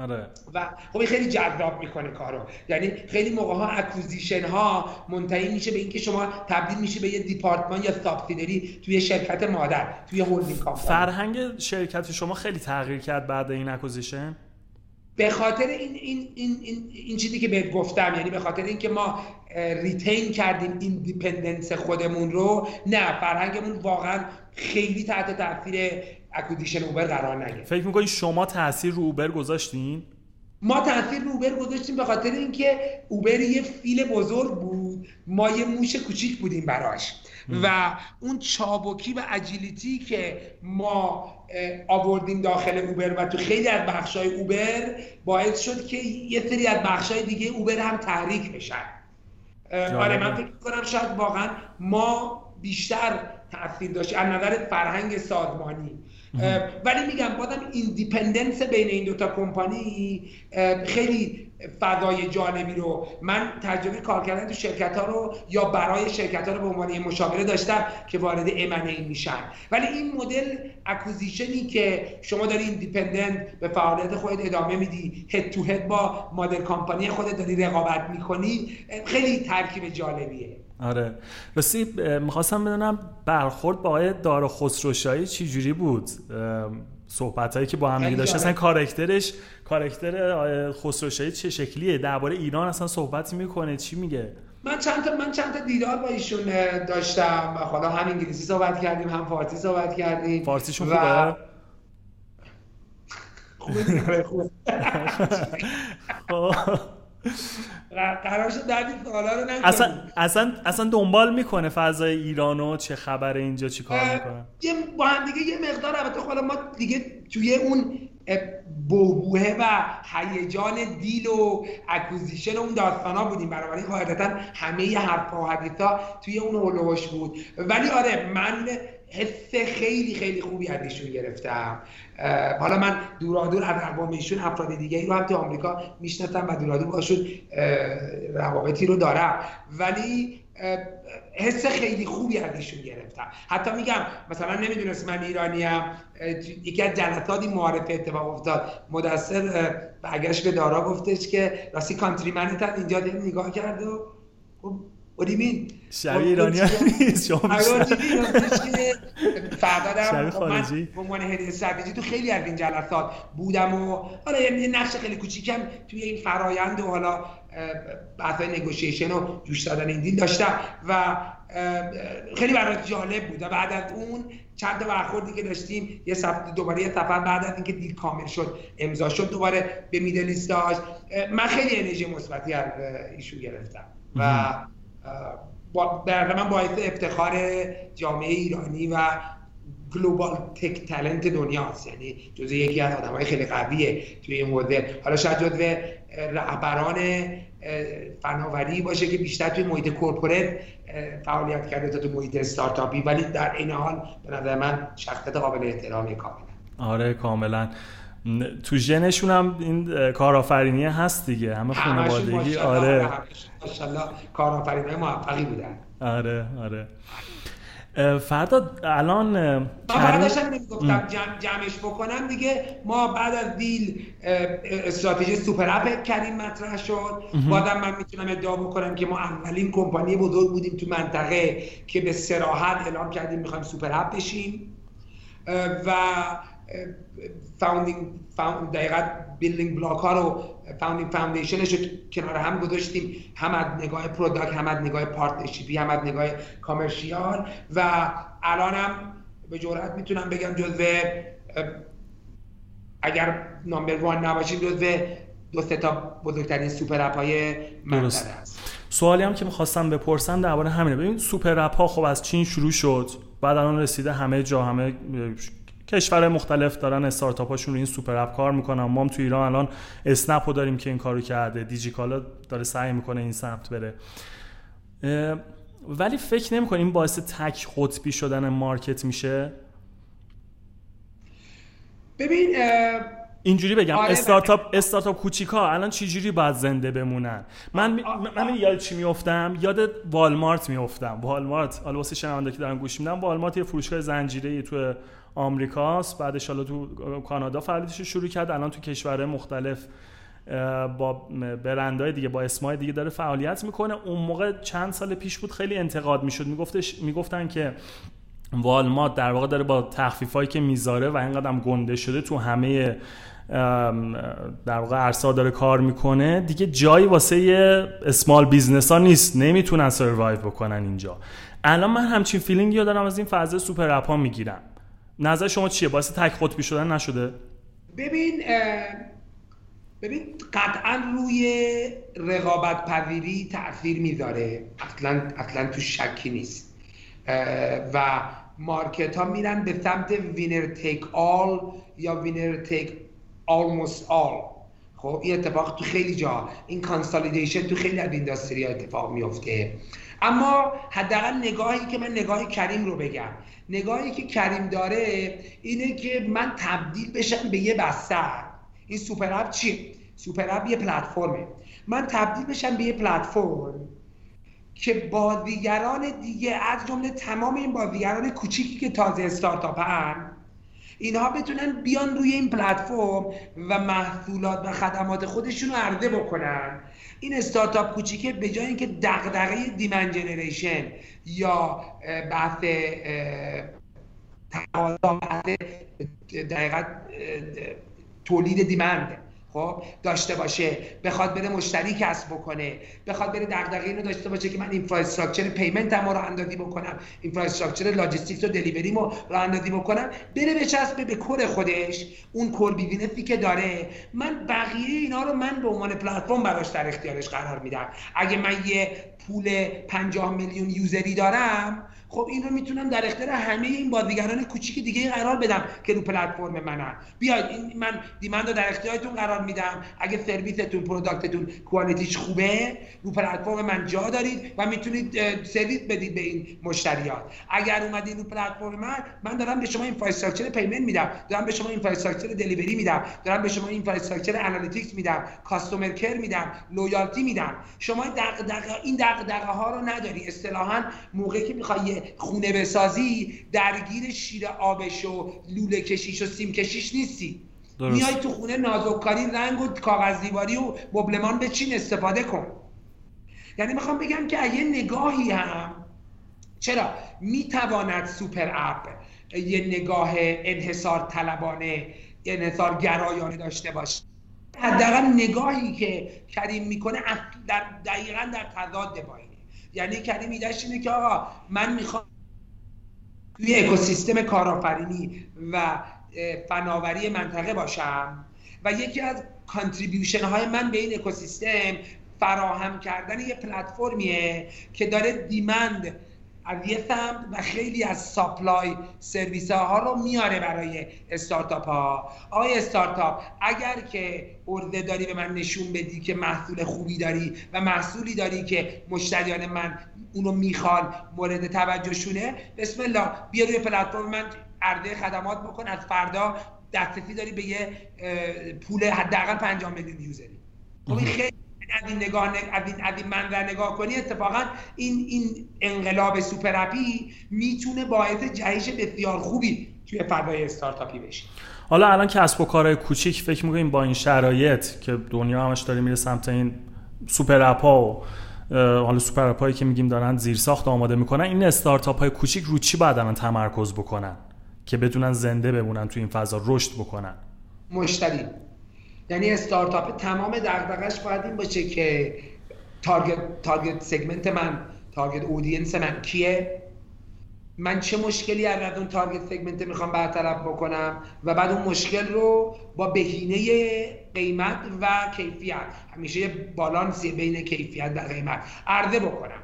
آره. و خب خیلی جذاب می‌کنه کارو. یعنی خیلی موقع ها acquisition ها منتهی میشه به اینکه شما تبدیل میشه به یه دیپارتمان یا subsidiary توی شرکت مادر توی holding company فرهنگ شرکت شما خیلی تغییر کرد بعد این acquisition به خاطر این, این, این, این, این چیزی که بهت گفتم یعنی به خاطر اینکه ما retain کردیم independence خودمون رو نه فرهنگمون واقعا خیلی تحت تاثیر acquisition اوبر قرار نگرفت. فکر می‌کنی شما تاثیر رو اوبر گذاشتین؟ ما تاثیر رو اوبر گذاشتیم به خاطر اینکه اوبر یه فیل بزرگ بود ما یه موش کوچیک بودیم براش. و اون چابکی و agility که ما آوردیم داخل اوبر و تو خیلی از بخشای اوبر باعث شد که یه سری از بخشای دیگه اوبر هم تحریک بشن. آره من فکر کنم شاید واقعا ما بیشتر تاثیر داشت از نظر فرهنگ سازمانی. ولی میگم بازم independence بین این دوتا کمپانی خیلی فضای جالبی رو. من تجربه کار کردن تو شرکت ها رو یا برای شرکت ها رو به عنوان مشاوره داشتم که وارد ای میشن. ولی این مدل acquisition ی که شما داری independent به فعالیت خودت ادامه میدی head to head با مادر کمپانی خودت داری رقابت می‌کنی خیلی ترکیب جالبیه. آره. راستی می‌خواستم بدونم برخورد با آقای دارا خسروشاهی چی جوری بود؟ صحبت هایی که با هم داشت اصلا character ش character خسروشاهی چه شکلیه؟ درباره ایران اصلا صحبت می‌کنه چی میگه؟ من چند تا من چند تا دیدار با ایشون داشتم. خدا هم انگلیسی صحبت کردیم هم فارسی صحبت کردیم. فارسیشون خوبه؟ خوبه خوبه. خب. قرار شد در رو اصلا, اصلا, اصلا دنبال می‌کنه فضای ایرانو چه خبره اینجا چی کار می‌کنه؟ یه با هم دیگه یه مقدار البته خب ما دیگه توی اون بوبوه و هیجان دیل و اکوزیشن اون داستانا بودیم. بنابراین قاعدتا همه حرف و حدیثا توی اون هلوش بود. ولی آره من حس خیلی خیلی خوبی از ایشون گرفتم. حالا من دورادور از ارباب ایشون افراد دیگه رو هم تو آمریکا می‌شناسم و دورادور باشون روابطی رو دارم. ولی حس خیلی خوبی از ایشون گرفتم حتی میگم مثلا نمی‌دونست من ایرانیم یکی از جلساتی معارف اتفاق افتاد. مدثر برگشت به دارا گفتش که راستی کانتری منت اینجا نگاه کرد و mean? شبیه ایرانی ها نیست شما خب من به عنوان هدیه استراتژی تو خیلی از این جلسات بودم و حالا یه نقش خیلی کوچیکم توی این فرایند و حالا بحث نگوشیشن و جوش دادن این دیل داشتم و خیلی برای جالب بود و بعد از اون چند تا برخوردی که داشتیم یه سفر دوباره یه سفر بعد از اینکه دیل کامل شد امضا شد دوباره به میدل من خیلی انرژی مثبتی از ایشون گرفتم و در من باعث افتخار جامعه ایرانی و گلوبال تک تلنت دنیاست. یعنی جزء یکی از های خیلی قویه توی این حوزه حالا شاید جزء رهبران فناوری باشه که بیشتر توی محیط کورپورت فعالیت کرده تا تو محیط استارتاپی. ولی در این حال به نظر من شخصیت قابل احترامی کاملا آره کاملا. تو ژنشون هم این کارآفرینی هست دیگه. همه خانوادگی آره. ماشاءالله کارآفرینای موفقی بودن. آره آره. فردا الان من داشتم نمی‌گفتم جمع جمعش بکنم دیگه. ما بعد از deal استراتژی super app کردیم مطرح شد. بازم من می‌تونم ادعا بکنم که ما اولین کمپانی بزرگ بودیم تو منطقه که به صراحت اعلام کردیم می‌خوایم super app بشیم. و founding دقیقا building block ها رو founding foundation ش رو کنار هم گذاشتیم. هم از نگاه product هم از نگاه partnership ی هم از نگاه commercial و الانم به جرات می‌تونم بگم جزو اگر number one نباشیم جزو دو سه تا بزرگترین super app های منطقه هست. سوالی هم که می‌خواستم بپرسم درباره همینه. ببین super app ها خب از چین شروع شد بعد الان رسیده همه جا همه کشور مختلف دارن استارتاپ هاشون رو این super app کار می‌کنن. ما هم تو ایران الان اسنپ رو داریم که این کارو کرده. دیجیکالا داره سعی می‌کنه این سمت بره. ولی فکر نمی‌کنی این باعث تک قطبی شدن market میشه؟ ببین اینجوری بگم آره استارتاپ استارتاپ کوچیکا الان چه جوری باید زنده بمونن؟ من من یاد چی میافتم؟ یاد والمارت میافتم. والمارت حالا واسه شنونده که دارن گوش میدن والمارت یه فروشگاه زنجیره تو آمریکاست. بعدش حالا تو کانادا فعالیتش رو شروع کرد. الان تو کشورهای مختلف با برندهای دیگه با اسمای دیگه داره فعالیت می‌کنه. اون موقع چند سال پیش بود خیلی انتقاد می‌شد. میگفتش می‌گفتن که والمارت در واقع داره با تخفیفایی که می‌ذاره و اینقدر گنده شده تو همه در واقع عرصه داره کار می‌کنه دیگه جایی واسه small business ها نیست. نمی‌تونن survive بکنن اینجا. الان من همچین feeling ی رو دارم از این فضای super app ها می‌گیرم. نظر شما چیه؟ باعث تک قطبی شدن نشده؟ ببین ببین قطعا روی رقابت پذیری تاثیر می‌ذاره. اصلا اصلا توش شکی نیست. و market ها میرن به سمت winner take all یا winner take almost all. خب این اتفاق تو خیلی جا این consolidation تو خیلی از industry اتفاق میفته اما حداقل نگاهی که من نگاه Careem رو بگم. نگاهی که Careem داره اینه که من تبدیل بشم به یه بستر این super app چیه super app یه پلتفرمه. من تبدیل بشم به یه پلتفرم که بازیگران دیگه از جمله تمام این بازیگران کوچیکی که تازه استارتاپ هن اینها بتونن بیان روی این پلتفرم و محصولات و خدمات خودشون رو عرضه بکنن. این استارتاپ کوچیکه به جای اینکه دغدغه demand generation یا بحث تقاضا دقیقا تولید demand خب داشته باشه. بخواد بره مشتری کسب بکنه. بخواد بره دغدغه اینو داشته باشه که من infrastructure payment هم راه اندازی بکنم. infrastructure logistics و delivery راه اندازی بکنم. بره بچسبه به core خودش. اون core business ی که داره. من بقیه اینا رو من به عنوان پلتفرم براش در اختیارش قرار میدم. اگه من یه pool 50 میلیون user ی دارم خب این رو می‌تونم در اختیار همه این بازیگران کوچیک دیگه قرار بدم که رو پلتفرم منن. بیاید این من demand رو در اختیارتون قرار میدم. اگه سرویستون product تون quality ش خوبه رو پلتفرم من جا دارید و می‌تونید سرویس بدید به این مشتریات. اگر اومدید رو پلتفرم من من دارم به شما infrastructure payment میدم. دارم به شما infrastructure delivery میدم. دارم به شما infrastructure analytics میدم. customer care میدم. loyalty میدم. شما دق این دغدغه ها رو نداری. اصطلاحا موقعی که می‌خوای خونه بسازی درگیر شیر آبش و لوله کشیش و سیم کشیش نیستی. درست. میای تو خونه نازک‌کاری رنگ و کاغذ دیواری و مبلمان بچین استفاده کن. یعنی می‌خوام بگم که اگه نگاهی هم چرا؟ می‌تواند سوپر اپ یه نگاه انحصار طلبانه انحصار گرایانه داشته باشه. حداقل نگاهی که کریم می‌کنه در دقیقا در تضاد با یعنی کریم ایدهش اینه که آقا من می‌خوام توی اکوسیستم کارآفرینی و فناوری منطقه باشم و یکی از contribution های من به این اکوسیستم فراهم کردن یه پلتفرمیه که داره demand از یه سمت و خیلی از supply سرویس ها رو میاره برای استارتاپ ها. آقای استارتاپ اگر که عرضه داری به من نشون بدی که محصول خوبی داری و محصولی داری که مشتریان من اونو می‌خوان مورد توجهشونه بسم الله بیا روی پلتفرم من عرضه خدمات بکن. از فردا دسترسی داری به یه pool حداقل 5 میلیون user ی. خب این خیلی از این نگاه از این از این منظر نگاه کنی اتفاقا این این انقلاب super app ی می‌تونه باعث جهش بسیار خوبی توی فضای استارتاپی بشه. حالا الان کسب و کارهای کوچیک فکر می‌کنیم با این شرایط که دنیا همش داره میره سمت این super app ا و حالا super app ایی که میگیم دارن زیر ساخت آماده می‌کنن این استارتاپ های کوچیک رو چی باید تمرکز بکنن؟ که بتونن زنده بمونن تو این فضا رشد بکنن؟ مشتری. یعنی استارتاپ تمام دغدغش باید این باشه که target target segment من target audience من کیه؟ من چه مشکلی از اون target segment می‌خوام برطرف بکنم؟ و بعد اون مشکل رو با بهینه قیمت و کیفیت همیشه یه بالانسی بین کیفیت و قیمت عرضه بکنم.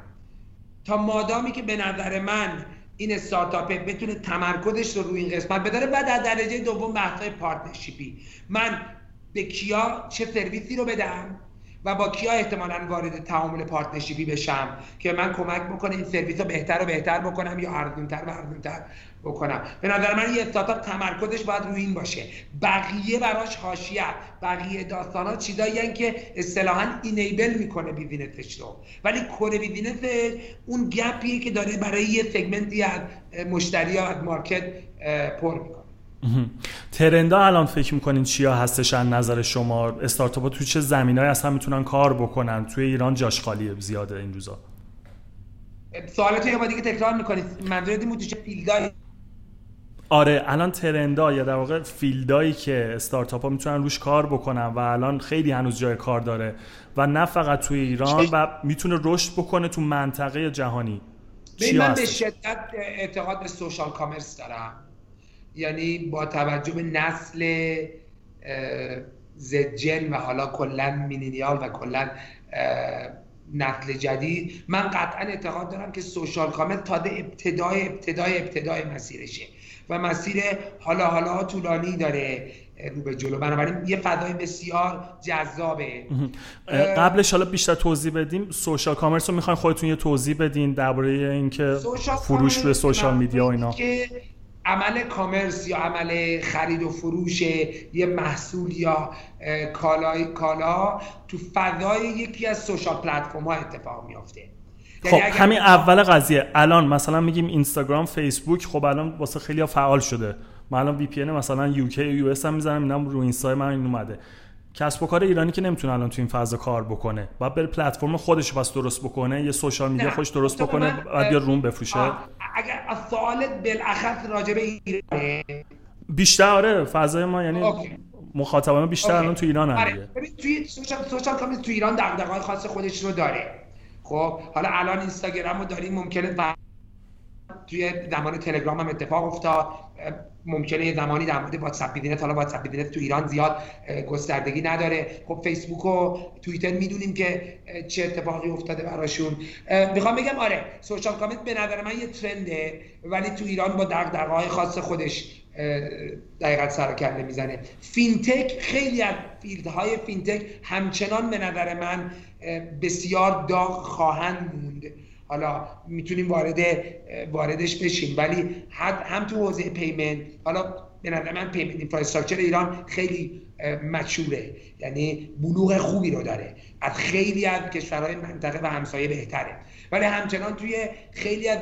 تا مادامی که به نظر من این استارتاپه بتونه تمرکزش رو روی این قسمت بذاره بعد در درجه دوم بحث partnership ی. من به کیا چه سرویسی رو بدم و با کیا احتمالا وارد تعامل partnership ی بشم که من کمک بکنه این سرویس رو بهتر و بهتر بکنم یا ارزونتر و ارزونتر بکنم. به نظر من یه استارتاپ تمرکزش باید روی این باشه. بقیه براش حاشیه بقیه داستان ها چیزایی که اصطلاحا enable می‌کنه business ش رو. ولی core business اون gap یه که داره برای یه segment ی از مشتری از market پر می‌کنه. trend ا الان فکر می‌کنین چیا هستش از نظر شما؟ استارتاپ ها تو چه زمینه‌ای اصلا می‌تونن کار بکنن؟ توی ایران جاش خالیه زیاده این روزا. سوالت یه بار دیگه تکرار می‌کنید. منظورت این بود چه field ای آره الان trend ا یا در واقع field ایی که استارتاپ ها می‌تونن روش کار بکنن و الان خیلی هنوز جای کار داره و نه فقط توی ایران و می‌تونه رشد بکنه تو منطقه جهانی. من به شدت اعتقاد به سوشال کامرس دارم. یعنی با توجه به نسل زجن و حالا کلا مینیال و کلا نسل جدید من قطعا اعتقاد دارم که سوشال کامرس تا ابتدای ابتدای ابتدای مسیرشه و مسیر حالا حالا طولانی داره رو به جلو. بنابراین یه فضای بسیار جذابه. قبلش حالا بیشتر توضیح بدیم. سوشال کامرس رو می‌خواین خودتون یه توضیح بدین درباره اینکه فروش به سوشال میدیا و اینا. عمل کامرس یا عمل خرید و فروش یه محصول یا کالای کالا تو فضای یکی از سوشال پلتفرم ها اتفاق میافته. خب یعنی همین اول قضیه. الان مثلا میگیم اینستاگرام فیسبوک خب الان واسه خیلی فعال شده. من الان VPN مثلا UK US هم می‌زنم اینم رو اینستا من این اومده. کسب و کار ایرانی که نمی‌تونه الان تو این فضا کار بکنه. بعد بره پلتفرم خودش بس درست بکنه یه social media خودش درست بکنه بعد بیاد روش بفروشه. اگر سوالت بالاخص راجع به ایرانه. بیشتر آره فضای ما یعنی مخاطبان بیشتر الان تو ایران هم آره. توی social social تو ایران دغدغه‌های خاص خودش رو داره. خب حالا الان اینستاگرام رو داریم ممکنه توی زمان تلگرام هم اتفاق افتاد. ممکنه یه زمانی در مورد WhatsApp Business حالا WhatsApp Business تو ایران زیاد گستردگی نداره. خب فیسبوک و توییتر می‌دونیم که چه اتفاقی افتاده براشون. می‌خوام بگم آره social commerce به نظر من یه trend ه ولی تو ایران با دغدغه‌های خاص خودش دقیقا سر و کله می‌زنه. fintech خیلی از field های fintech همچنان به نظر من بسیار داغ خواهند موند. حالا می‌تونیم وارد واردش بشیم. ولی هم تو حوزه payment حالا به نظر من payment infrastructure ایران خیلی mature ه. یعنی بلوغ خوبی رو داره. از خیلی از کشورهای منطقه و همسایه بهتره. ولی همچنان توی خیلی از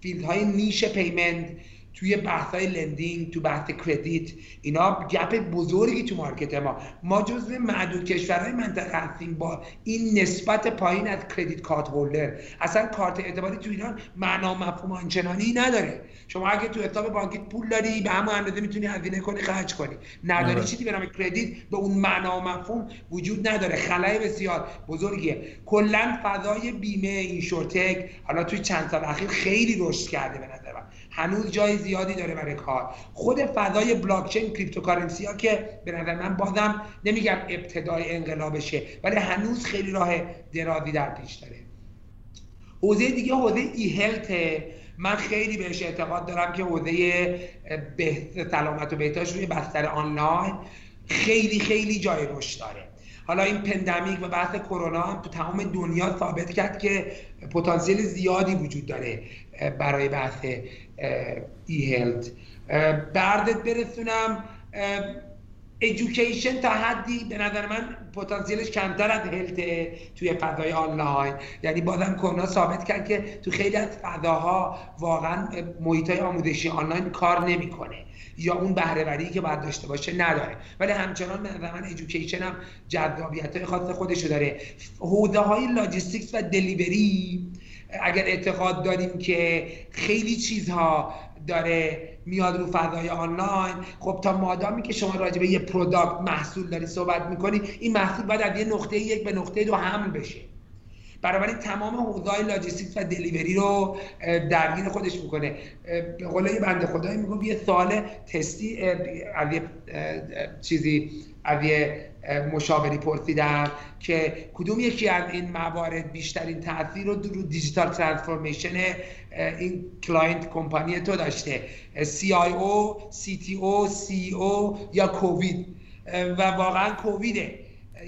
field های niche payment توی بحث های lending تو بحث credit اینا gap بزرگی تو market ما. ما جزو معدود کشورهای منطقه هستیم با این نسبت پایین از credit card holder. اصلا کارت اعتباری تو ایران معنا مفهوم آنچنانی نداره. شما اگه تو حساب بانکیت پول داری به همون اندازه می‌تونی هزینه کنی خرج کنی. نداری آره. چیزی به نام credit به اون معنا و مفهوم وجود نداره. خلای بسیار بزرگیه. کلا فضای بیمه insurtech حالا توی چند سال اخیر خیلی رشد کرده به نظر هنوز جای زیادی داره برای کار. خود فضای بلاکچین cryptocurrency ها که به نظر من بازم نمیگم ابتدای انقلابشه ولی هنوز خیلی راه درازی در پیش داره. حوزه دیگه حوزه ای هلت من خیلی بهش اعتقاد دارم که حوزه بهت سلامت و بهداشت روی بستر آنلاین خیلی خیلی جای رشد داره. حالا این پندمیک و بحث کرونا هم تو تمام دنیا ثابت کرد که پتانسیل زیادی وجود داره برای بحث ای هلت. بردت برسونم education تا حدی به نظر من پتانسیلش کمتر از health توی فضای آنلاین. یعنی بازم کرونا ثابت کرد که تو خیلی از فضاها واقعا محیط های آموزشی آنلاین کار نمی‌کنه یا اون بهرهوری که باید داشته باشه نداره. ولی همچنان به من education هم جذابیت های خاص خودشو داره. حوزه های logistics و delivery اگر اعتقاد داریم که خیلی چیزها داره میاد رو فضای آنلاین خب تا مادامی که شما راجع به یه product محصول داری صحبت می‌کنی این محصول باید از یه نقطه یک به نقطه دو حمل بشه. بنابراین تمام حوزه لاجستیک و delivery رو درگیر خودش می‌کنه. به قول یه بنده خدایی میگم یه سوال تستی از یه چیزی از یه مشاوری پرسیدم که کدوم یکی از این موارد بیشترین تاثیر رو رو digital transformation این client company تو داشته؟ CIO, CTO, CEO یا کووید؟ و واقعا کوویده.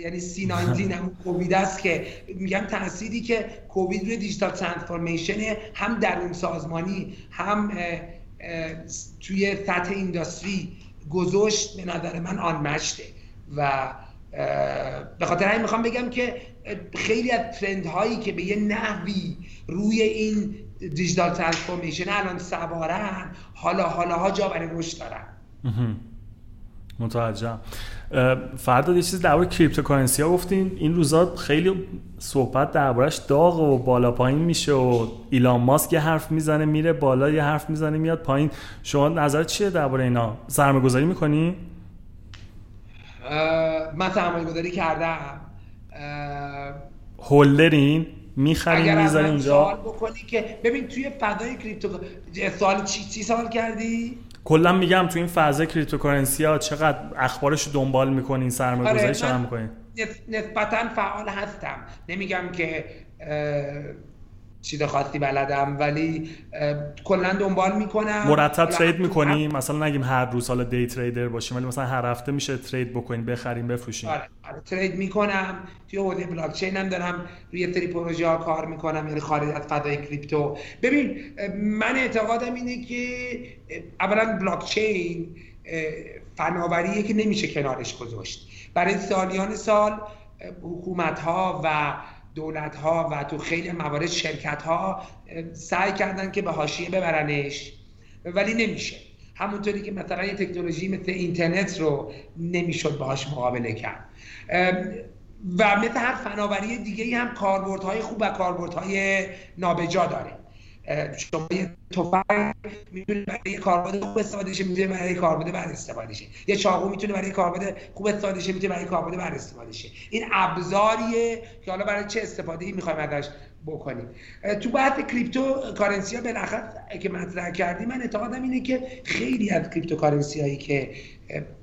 یعنی سی 19 هم کووید است که میگم تأثیری که کووید روی digital transformation هم درون سازمانی هم توی سطح industry گذاشت به نظر من unmatched ه و به خاطر همین می‌خوام بگم که خیلی از trend هایی که به یه نحوی روی این digital transformation الان سوارن حالا حالا ها جا برای رشد دارن. متوجهم. فرداد یه چیز درباره cryptocurrency ها گفتین این روزا خیلی صحبت دربارش داغ و بالا پایین میشه و ایلان ماسک یه حرف می‌زنه میره بالا یه حرف می‌زنه میاد پایین. شما نظر چیه درباره اینا؟ سرمایه گذاری می‌کنی من سرمایه گذاری کردم holder ین می‌خرین می‌ذاری اینجا سوال بکنی که ببین توی فضای crypto سوال چی چی سوال کردی؟ کلا میگم تو این فضای cryptocurrency ها چقدر اخبارش رو دنبال می‌کنین سرمایه گذاری آره چقدر می‌کنین نسبتا فعال هستم. نمیگم که چیز خاصی بلدم ولی کلا دنبال می‌کنم. مرتب trade می‌کنیم. مثلا نگیم هر روز حالا دی تریدر باشیم ولی مثلا هر هفته میشه ترید بکنیم بخریم بفروشیم. آره, آره ترید می‌کنم. توی حوزه بلاک چین هم دارم روی سری پروژه ها کار می‌کنم یعنی خارج از فضای کریپتو. ببین من اعتقادم اینه که اولا بلاک چین فناوریه که نمیشه کنارش گذاشت. برای سالیان سال حکومت ها و دولت ها و تو خیلی موارد شرکت ها سعی کردن که به حاشیه ببرنش. ولی نمیشه. همونطوری که مثلا یه تکنولوژی مثل اینترنت رو نمی‌شد باهاش مقابله کرد. و مثل هر فناوری دیگه هم کاربردهای خوب و کاربردهای نابجا داره. شما یه تفنگ می‌تونه برای کاربرد خوب استفاده شه می‌تونه برای کاربرد بد استفاده شه. یه چاقو می‌تونه برای کاربرد خوب استفاده شه می‌تونه برای کاربرد بد استفاده شه. این ابزاریه که حالا برای چه استفاده ای می‌خوایم ازش بکنیم. تو بحث کریپتو کارنسی ها بالاخره که مطرح کردی من اعتقادم اینه که خیلی از کریپتو کارنسی هایی که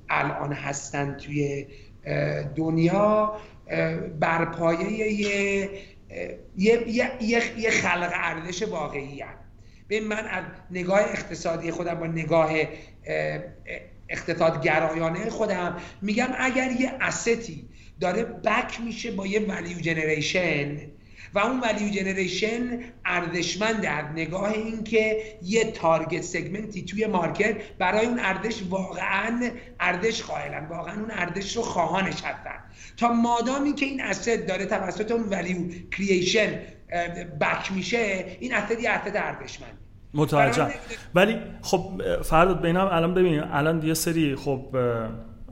الان هستن توی دنیا بر پایه یه یه, یه،, خلق ارزش واقعی هم. به من از نگاه اقتصادی خودم با نگاه اقتصاد گرایانه خودم میگم اگر یه استی داره back میشه با یه value generation و اون value generation ارزشمند در نگاه اینکه یه target segment ی توی market برای اون ارزش واقعا ارزش قائلن واقعا اون ارزش رو خواهانش هستن. تا مادامی که این asset داره توسط اون value creation back میشه این asset یه asset ارزشمند. متوجه. ولی خب فرداد بینم الان ببینیم. الان یه سری خب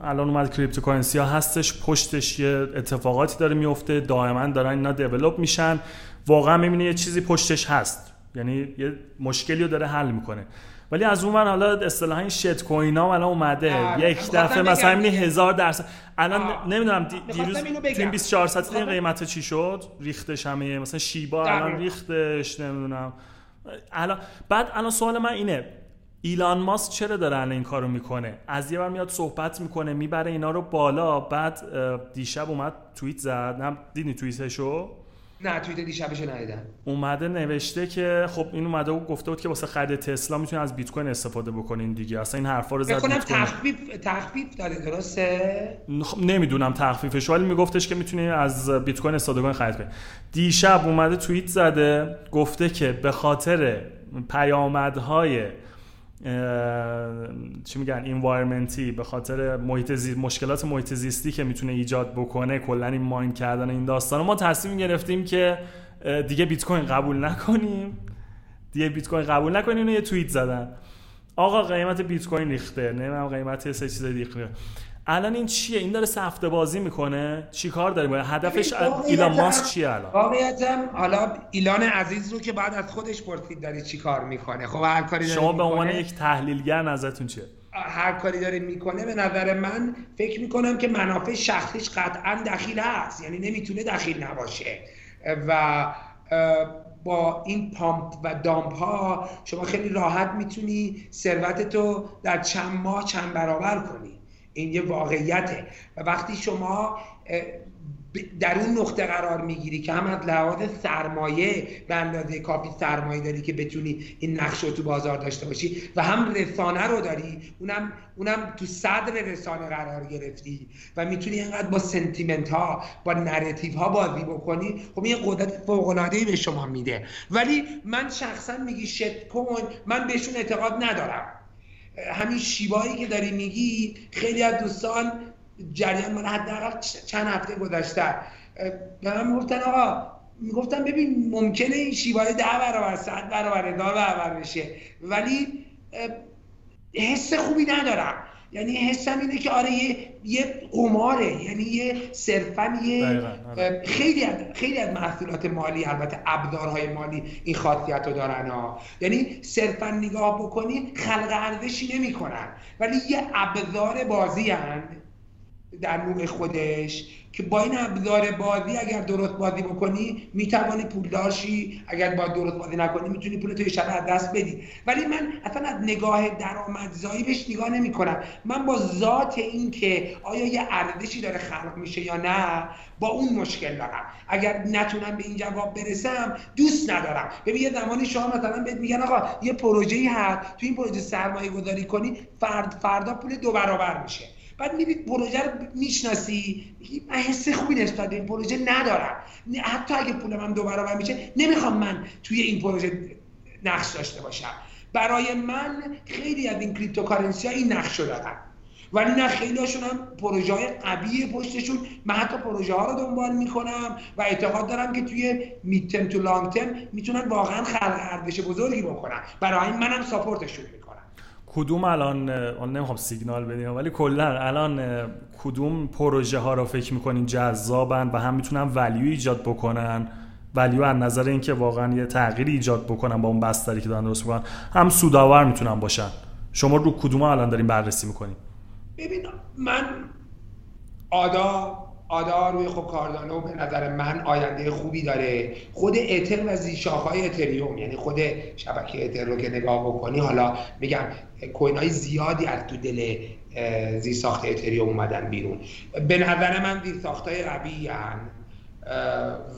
الان اومد cryptocurrency ها هستش پشتش یه اتفاقاتی داره میفته دائما دارن اینا develop میشن. واقعا می‌بینی یه چیزی پشتش هست. یعنی یه مشکلی رو داره حل می‌کنه. ولی از اون حالا اصطلاحا این shitcoin ها الان اومده. یک دفعه مثلا می‌بینی هزار درصد. الان نمی‌دونم دیروز تیم 24 ساعت این قیمت چی شد؟ ریختش همه مثلا شیبا الان ریختش نمی‌دونم. الان بعد الان سوال من اینه. ایلان ماسک چرا داره الان این کارو می‌کنه؟ از یه بار میاد صحبت می‌کنه می‌بره اینا رو بالا. بعد دیشب اومد توییت زد. نه دیدی توییتشو؟ نه توییت دیشبش ندیدم. اومده نوشته که خب این اومده و گفته بود که واسه خرید تسلا می‌تونین از بیت کوین استفاده بکنین دیگه. اصلا این حرفا رو زد بیت تخفیف تخفیف داره درسته؟ خب نمی‌دونم تخفیفش ولی میگفتش که می‌تونین از بیت کوین استفاده کنین خرید کنین دیشب اومده توییت زده گفته که به خاطر پیامدهای چی میگن انوایرمنتی به خاطر محیط زیست مشکلات محیط زیستی که می‌تونه ایجاد بکنه کلا این ماین کردن این داستان ما تصمیم گرفتیم که دیگه بیت کوین قبول نکنیم. دیگه بیت کوین قبول نکنیم یه توییت زدن. آقا قیمت بیت کوین ریخته نمی‌دونم قیمت سه چیز ریخته الان این چیه؟ این داره سفته بازی می‌کنه. چی کار داره باید هدفش ایلان ماسک چیه الان؟ واقعیتم حالا ایلان عزیز رو که بعد از خودش پرسید داره چی کار می‌کنه. خب هر کاری شما به عنوان یک تحلیلگر نظرتون چیه؟ هر کاری داره می‌کنه به نظر من فکر می‌کنم که منافع شخصیش قطعا دخیل هست یعنی نمی‌تونه دخیل نباشه. و با این پامپ و دامپ ها شما خیلی راحت می‌تونی ثروتتو در چند ماه چند برابر کنی. این یه واقعیته. و وقتی شما در اون نقطه قرار می‌گیری که هم از لحاظ سرمایه به اندازه کافی سرمایه داری که بتونی این نقش رو تو بازار داشته باشی و هم رسانه رو داری اونم اونم تو صدر رسانه قرار گرفتی و می‌تونی اینقدر با sentiment ها با narrative ها بازی بکنی خب این قدرت فوق العاده به شما میده. ولی من شخصا میگی shitcoin من بهشون اعتقاد ندارم. همین شیوایی که داری میگی خیلی از دوستان جریان من حداقل چند هفته گذشته. به من می‌گفتن آقا می‌گفتم ببین ممکنه این شیوای ده برابر صد برابر هزار برابر بشه. ولی حس خوبی ندارم. یعنی حسم اینه که آره یه یه قماره یعنی یه صرفا یه آره. خیلی از خیلی از محصولات مالی البته ابزارهای مالی این خاصیت رو دارن ها. یعنی صرفا نگاه بکنی خلق ارزشی نمی‌کنن. ولی یه ابزار بازی هن. در نوع خودش که با این ابزار بازی اگر درست بازی بکنی می‌توانی پولدار شی اگر با درست بازی نکنی می‌تونی پول توی شب از دست بدی. ولی من اصلا از نگاه درآمدزایی بهش نگاه نمی کنم من با ذات این که آیا یه ارزشی داره خلق میشه یا نه با اون مشکل دارم. اگر نتونم به این جواب برسم دوست ندارم. ببین یه زمانی شما مثلا بهت میگن آقا یه پروژه‌ای هست. تو این پروژه سرمایه گذاری کنی فرد فردا پول دو برابر میشه. بعد می‌بینی پروژه رو می‌شناسی من حس خوبی نسبت به این پروژه ندارم. حتی اگه پول من دو برابر میشه نمی‌خوام من توی این پروژه نقش داشته باشم. برای من خیلی از این cryptocurrency ها این نقش رو دارن. ولی نه خیلی هاشون هم پروژه های قوی پشتشونه. من حتی پروژه ها رو دنبال می‌کنم و اعتقاد دارم که توی mid-term تو long-term می‌تونن واقعا خلق ارزش بزرگی بکنن. برای منم support شون می‌کنم. کدوم الان اون نمی‌خوام سیگنال بدیم ولی کلا الان کدوم پروژه ها رو فکر می‌کنین جذابن و هم می‌تونن ولیو ایجاد بکنن؟ ولیو از نظر اینکه واقعا یه تغییری ایجاد بکنن با اون بستری که دارن درست می‌کنن هم سودآور می‌تونن باشن. شما رو کدوم الان دارین بررسی می‌کنین؟ ببین من آدا آدا روی خب کاردانو به نظر من آینده خوبی داره. خود اتر و زیشاخهای اتریوم یعنی خود شبکه اتر رو که نگاه بکنی حالا میگم کوین های زیادی از تو دل زی ساخت اتریوم اومدن بیرون. به نظر من زی ساخت های قوی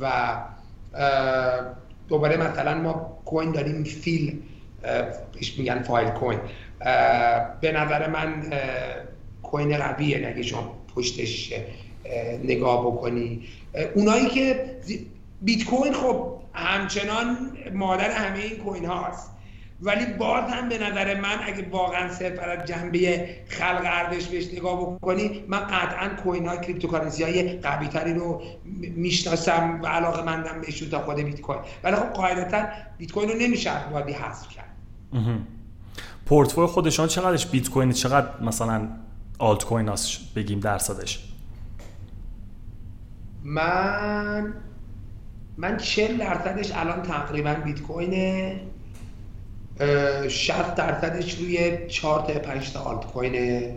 و دوباره مثلا ما کوین داریم فیل پیش میگن فایل کوین. به نظر من کوین قویه نگه شما پشتش نگاه بکنی. اونایی که بیت کوین خب همچنان مادر همه این coin هاست. ولی باز هم به نظر من اگه واقعا صرف از جنبه خلق ارزش بهش نگاه بکنی من قطعا coin های cryptocurrency های قوی تری رو می‌شناسم و علاقه مندم بهش تا خود بیت کوین. ولی خب قاعدتا بیت کوین رو نمیشه وادی حذف کرد. پورتفوی خودشان چقدرش؟ بیت کوین چقدر مثلا آلت کوین بگیم درصدش. من من 40 درصدش الان تقریبا بیت کوینه 60 درصدش روی 4 تا 5 تا آلت کوینه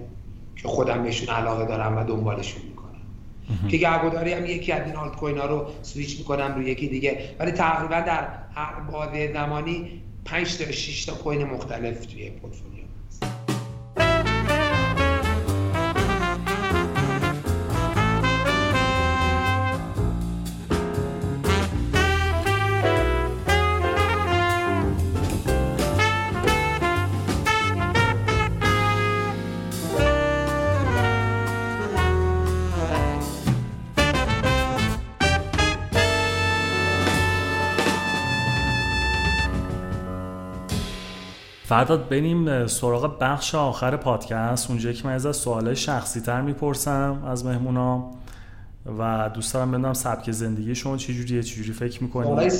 که خودم بهشون علاقه دارم و دنبالشون می‌کنم. که گهگداری هم یکی از این آلت کوین ها رو سویچ می‌کنم روی یکی دیگه. ولی تقریبا در هر بازه زمانی 5 تا 6 تا کوین مختلف توی پورتفولیو فرداد بریم سراغ بخش آخر پادکست. اونجا که من از سوال شخصی تر می‌پرسم از مهمونا و دوست دارم بدونم سبک زندگی شما چجوریه چجوری فکر می‌کنید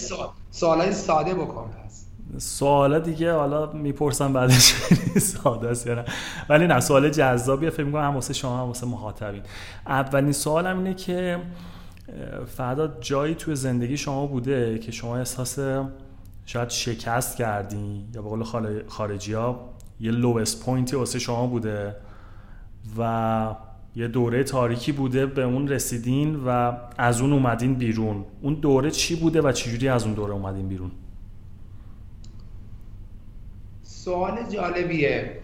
سوالای ساده بکن پس. سوالا دیگه حالا می‌پرسم بعدش ساده است یا ولی نه سوال جذابیه. فکر می‌کنم هم واسه شما هم واسه مخاطبین. اولین سوالم اینه که فردا جایی توی زندگی شما بوده که شما احساس شاید شکست کردین. یا به قول خارجی ها یه لوست پوینتی واسه شما بوده و یه دوره تاریکی بوده به اون رسیدین و از اون اومدین بیرون. اون دوره چی بوده و چجوری از اون دوره اومدین بیرون؟ سوال جالبیه.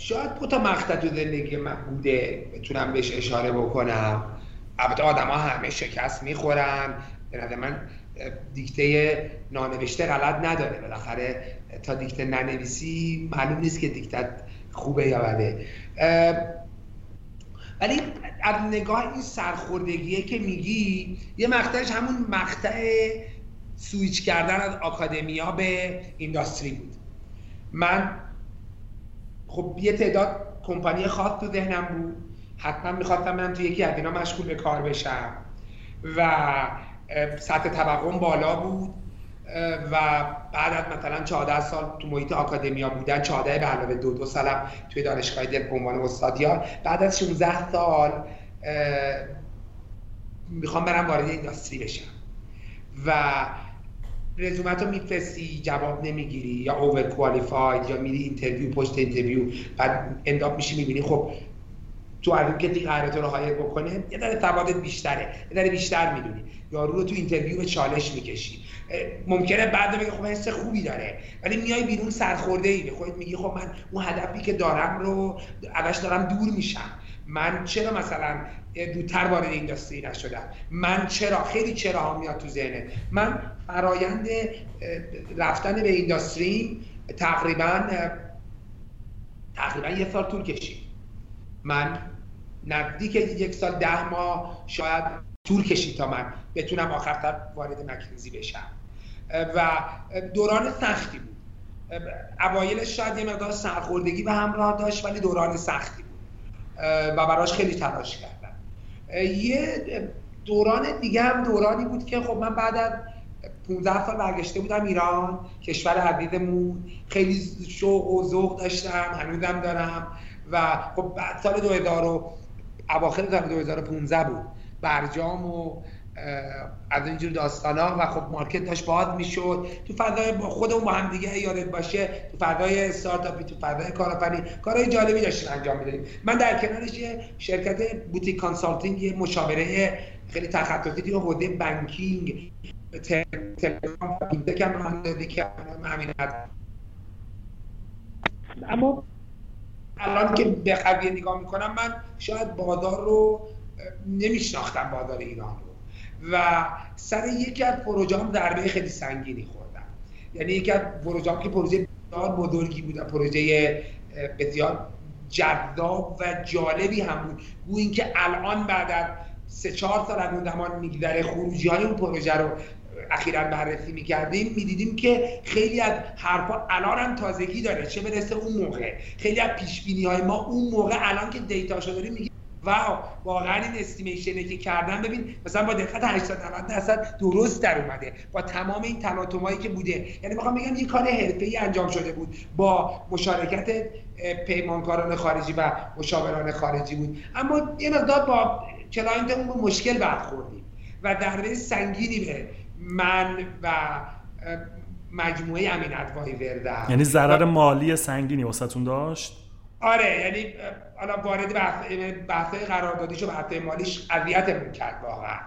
شاید دو تا مقطع تو زندگی من بوده بتونم بهش اشاره بکنم. البته آدم ها همه شکست می‌خورن. به نظر من دیکته نانوشته غلط نداره. بالاخره تا دیکته ننویسی معلوم نیست که دیکتت خوبه یا بده. ولی از نگاه این سرخوردگیه که میگی یه مقطعش همون مقطع سویچ کردن از آکادمیا به اینداستری بود. من خب یه تعداد کمپانی خاص تو ذهنم بود. حتما می‌خواستم من تو یکی از اینا مشغول به کار بشم. و سطح طبقم بالا بود. و بعد از مثلا 14 سال تو محیط آکادمیا بودن 14 به علاوه دو دو سالم توی دانشگاه دل به عنوان استادیار بعد از 16 سال می‌خوام برم وارد اینداستری بشم. و رزومه‌ت رو میفرستی جواب نمی‌گیری یا overqualified یا میری interview پشت interview بعد end up میشی می‌بینی. خب تو از که قراره تو رو hire بکنه یه ذره ثباتت بیشتره یه ذره بیشتر می‌دونی. یارو رو تو interview به چالش می‌کشی. ممکنه بعد بگه خب حس خوبی داره ولی میای بیرون سرخورده ای به خودت میگی خب من اون هدفی که دارم رو ازش دارم دور میشم. من چرا مثلا دودتر وارد اینداستری نشدم؟ من چرا؟ خیلی چرا ها میاد تو ذهنه. من فرایند رفتن به اینداستری تقریبا تقریبا یه سال طول کشید. من نزدیک یک سال ده ماه شاید طول کشید تا من بتونم آخرتر وارد مکنزی بشم. و دوران سختی بود. اوایلش شاید یه مقدار سرخوردگی به همراه داشت ولی دوران سختی بود. و براش خیلی تلاش کردم. یه دوران دیگه هم دورانی بود که خب من بعد از 15 سال برگشته بودم ایران کشور عزیزمون خیلی شوق و ذوق داشتم هنوزم دارم و خب بعد سال 2000 و اواخر سال 2015 بود. برجام و از اینجور داستانا و خب market داشت باز می‌شد. تو فضای با خودمون با هم دیگه یادت باشه تو فضای استارتاپی تو فضای کارآفرینی کارهای جالبی داشتیم انجام می‌دادیم. من در کنارش یه شرکت boutique consulting یه مشاوره خیلی تخصصی تو حوزه بانکینگ تلگرام فینتک هم همین اما الان که به نگاه می‌کنم من شاید بازار رو نمیشناختم بازار ایران رو. و سر یکی از پروژام ضربه خیلی سنگینی خوردم یعنی یکی از پروژام که پروژه بسیار بزرگی بود پروژه بسیار جذاب و جالبی هم بود. گویا اینکه الان بعد از سه چهار سال از اون زمان میگذره خروجی های اون پروژه رو اخیرا بررسی می‌کردیم می‌دیدیم که خیلی از حرفا الان هم تازگی داره چه برسه اون موقع. خیلی از پیش های ما اون موقع الان که دیتا شده داریم واو واقعا این استیمیشنی که کردن ببین مثلا با دقت 80 90 درصد درست در اومده. با تمام این تلاطمایی که بوده. یعنی می‌خوام بگم یه کار حرفه‌ای انجام شده بود. با مشارکت پیمانکاران خارجی و مشاوران خارجی بود. اما یه مقدار با client مون مشکل برخوردیم و ضربه سنگینی به من و مجموعه امین Advisor در یعنی ضرر مالی سنگینی واسهتون داشت؟ آره یعنی حالا وارد بحث قراردادیش و بحث مالیش اذیتمون کرد واقعا.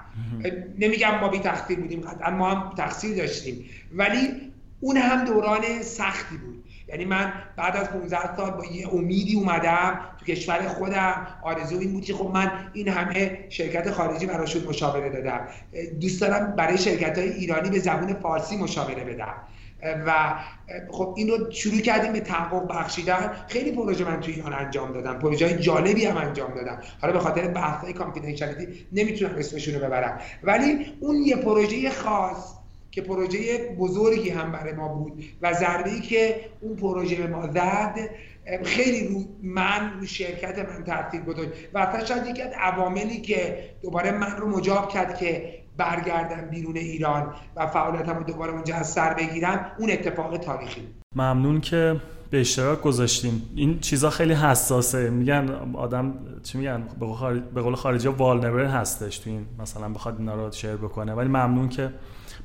نمیگم ما بی تقصیر بودیم قطعا ما هم تقصیر داشتیم ولی اون هم دوران سختی بود. یعنی من بعد از 15 سال با یه امیدی اومدم تو کشور خودم. آرزو این بود که خب من این همه شرکت خارجی براشون مشاوره دادم. دوست دارم برای شرکت های ایرانی به زبون فارسی مشاوره بدم. و خب این رو شروع کردیم به تحقق بخشیدن. خیلی پروژه من توی ایران انجام دادم پروژه های جالبی هم انجام دادم حالا به خاطر بحث های نمی‌تونم اسمشون رو ببرم. ولی اون یه پروژه خاص که پروژه بزرگی هم برای ما بود و ضربه که اون پروژه به ما زد خیلی رو من رو شرکت من تاثیر گذاشت. و اصلا شاید یکی از عواملی که دوباره من رو مجاب کرد که برگردم بیرون ایران و فعالیتم رو دوباره اونجا از سر بگیرم اون اتفاق تاریخی. ممنون که به اشتراک گذاشتیم این چیزا خیلی حساسه. میگن آدم چی میگن؟ به قول خارجی والنبر هستش تو این مثلا بخواد اینا رو شیر بکنه. ولی ممنون که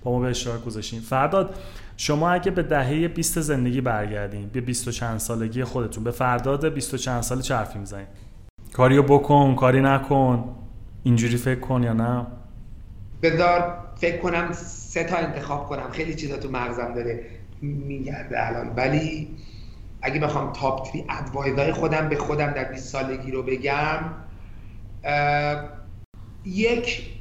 با ما به اشتراک گذاشتیم فرداد شما اگه به دهه 20 زندگی برگردین به 20 و چند سالگی خودتون به فرداد 20 و چند سال چه حرفی می‌زنین؟ کاریو بکن کاری نکن. اینجوری فکر کن یا نه؟ بذار فکر کنم سه تا انتخاب کنم. خیلی چیزا تو مغزم داره میگرده الان. ولی اگه بخوام تاپ تری ادوایزای خودم به خودم در 20 سالگی رو بگم یک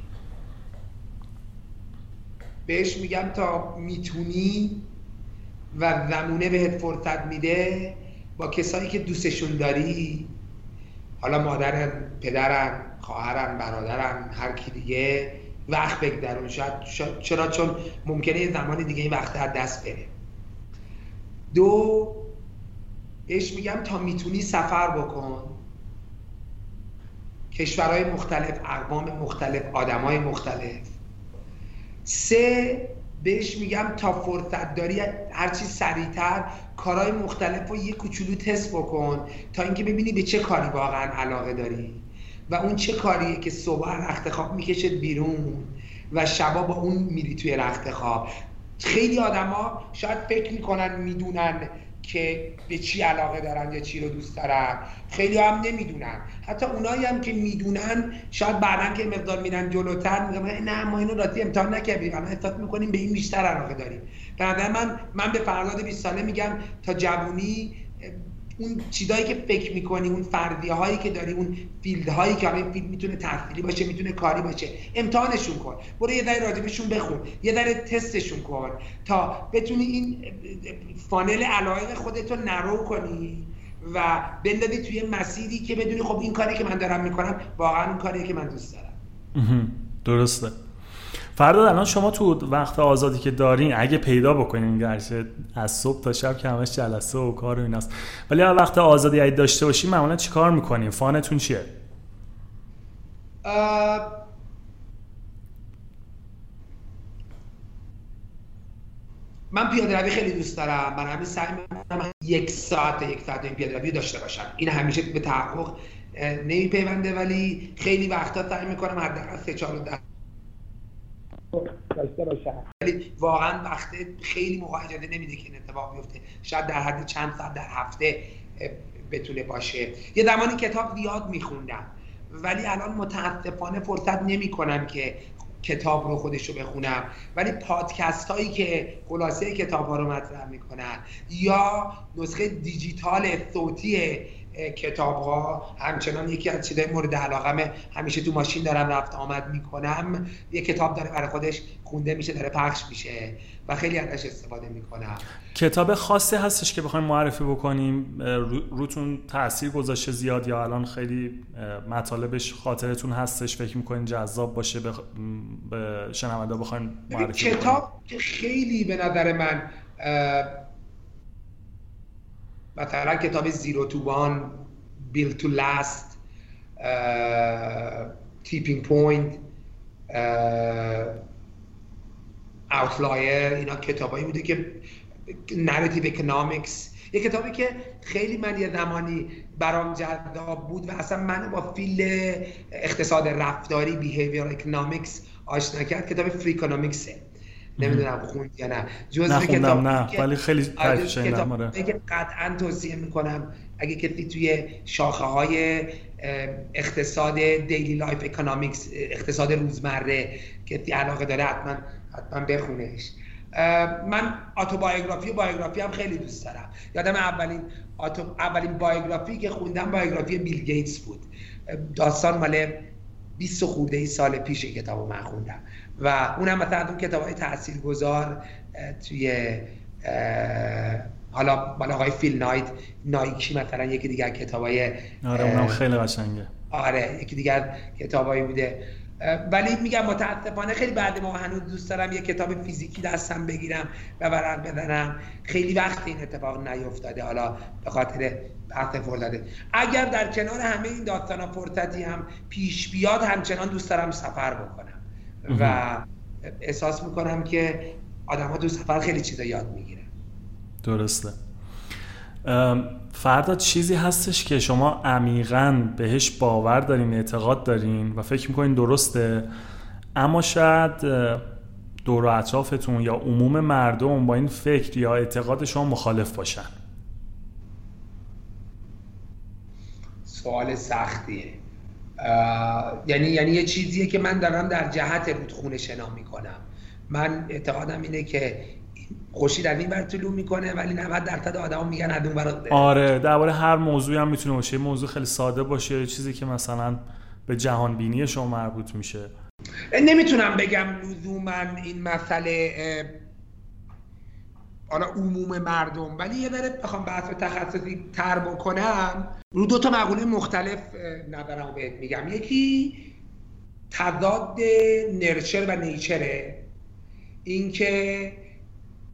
بهش میگم تا می‌تونی و زمونه بهت فرصت میده با کسایی که دوستشون داری. حالا مادرن پدرن خواهرن برادرن هر کی دیگه. وقت بگذرون شاید چرا؟ چون ممکنه یه زمان دیگه این وقت از دست بره دو بهش میگم تا می‌تونی سفر بکن. کشورهای مختلف اقوام مختلف آدمای مختلف. سه بهش میگم تا فرصت داری هرچی سریعتر کارهای مختلف رو یه کوچولو تست بکن تا اینکه ببینی به چه کاری واقعا علاقه داری. و اون چه کاریه که صبح رخت خواب می‌کشد بیرون و شبا با اون میری توی رخت خواب. خیلی آدما شاید فکر می‌کنن می‌دونن که به چی علاقه دارن یا چی رو دوست دارن. خیلی هم نمی‌دونن. حتی اونایی هم که می‌دونن شاید بعدا که مقدار میرن جلوتر میگن نه ما اینو راتی امتحان نکردیم. الان احساس می‌کنیم به این بیشتر علاقه داریم. بعدا من من به فرزاد 20 ساله میگم تا جوونی اون چیزایی که فکر می‌کنی اون فرضیه هایی که داری اون field هایی که این field می‌تونه تحصیلی باشه می‌تونه کاری باشه امتحانشون کن. برو یه ذره راجبشون بخون یه ذره تستشون کن تا بتونی این funnel علایق خودتو narrow کنی و بندازی توی مسیری که بدونی خب این کاری که من دارم می‌کنم واقعا اون کاریه که من دوست دارم. درسته. فردا الان شما تو وقت آزادی که دارین اگه پیدا بکنین گرچه از صبح تا شب که همش جلسه و کار و ایناست. ولی وقت آزادی اگه داشته باشین معمولا چیکار می‌کنین؟ فانتون چیه؟ من پیاده روی خیلی دوست دارم. من همین سعی می‌کنم یک ساعت یک ساعت این پیاده روی داشته باشم. این همیشه به تحقق نمیپیونده ولی خیلی وقتا سعی می‌کنم حداقل سه چهار داشته باشم ولی واقعا وقت خیلی موقع اجازه نمیده که این اتفاق بیفته. شاید در حد چند ساعت در هفته بتونه باشه. یه زمانی کتاب زیاد میخوندم. ولی الان متاسفانه فرصت نمی‌کنم که کتاب رو خودش رو بخونم. ولی پادکست هایی که خلاصه کتاب ها رو مطرح می‌کنن یا نسخه دیجیتال صوتی کتاب ها همچنان یکی از چیزهای مورد علاقمه همیشه تو ماشین دارم رفت آمد می‌کنم. یه کتاب داره برای خودش خونده میشه داره پخش میشه و خیلی ازش استفاده می‌کنم. کتاب خاصی هستش که بخوایم معرفی بکنیم. روتون تاثیر گذاشته زیاد یا الان خیلی مطالبش خاطرتون هستش؟ فکر می‌کنین جذاب باشه؟ به, به شنونده بخوایم معرفی کتاب که خیلی به نظر من مثلا کتاب زیرو تو وان بیل تو لاست Tipping Point Outliers اینا کتابایی بوده که Narrative Economics یه کتابی که خیلی من یه زمانی برام جذاب بود و اصلا من با field اقتصاد رفتاری behavioral economics آشنا کرد کتاب Freakonomics ه نمی‌دونم خوندی یا نه. جزء کتاب نه ولی خیلی کتاب آره. که قطعا توصیه می‌کنم اگه کسی توی شاخه های اقتصاد daily life economics اقتصاد روزمره کسی علاقه داره حتما حتما بخونهش. من autobiography و biography هم خیلی دوست دارم. یادم اولین auto... اولین biography که خوندم biography بیل گیتس بود. داستان مال 20 خورده ای سال پیش کتابو من خوندم. و اونم مثلا اون کتاب های تأثیر گذار توی حالا مال آقای فیل نایت نایکی مثلا یکی دیگر کتاب های آره اونم خیلی قشنگه. آره یکی دیگر کتابایی بوده. ولی میگم متاسفانه خیلی بعد ما هنوز دوست دارم یه کتاب فیزیکی دستم بگیرم و ورق بزنم. خیلی وقت این اتفاق نیفتاده. حالا به خاطر بحث فرصته اگر در کنار همه این داستان فرصتی هم پیش بیاد همچنان دوست دارم سفر بکنم. و احساس می‌کنم که آدم ها تو سفر خیلی چیزا یاد می‌گیرن. درسته. فردا چیزی هستش که شما عمیقا بهش باور دارین اعتقاد دارین و فکر می‌کنین درسته اما شاید دور و اطرافتون یا عموم مردم با این فکر یا اعتقاد شما مخالف باشن. سوال سختیه. یعنی یعنی یه چیزیه که من دارم در جهت رودخونه شنا می‌کنم. من اعتقادم اینه که خوشی از این بر طلوع می‌کنه ولی 90 درصد آدما میگن از اون آره درباره هر موضوعی هم می‌تونه باشه. موضوع خیلی ساده باشه چیزی که مثلا به جهان بینی شما مربوط میشه. نمی‌تونم بگم لزوما این مسئله حالا عموم مردم ولی یه ذره بخوام بحث تخصصی تر بکنم. رو دو تا مقوله مختلف نظرم بهت میگم. یکی تضاد نرچر و نیچره. اینکه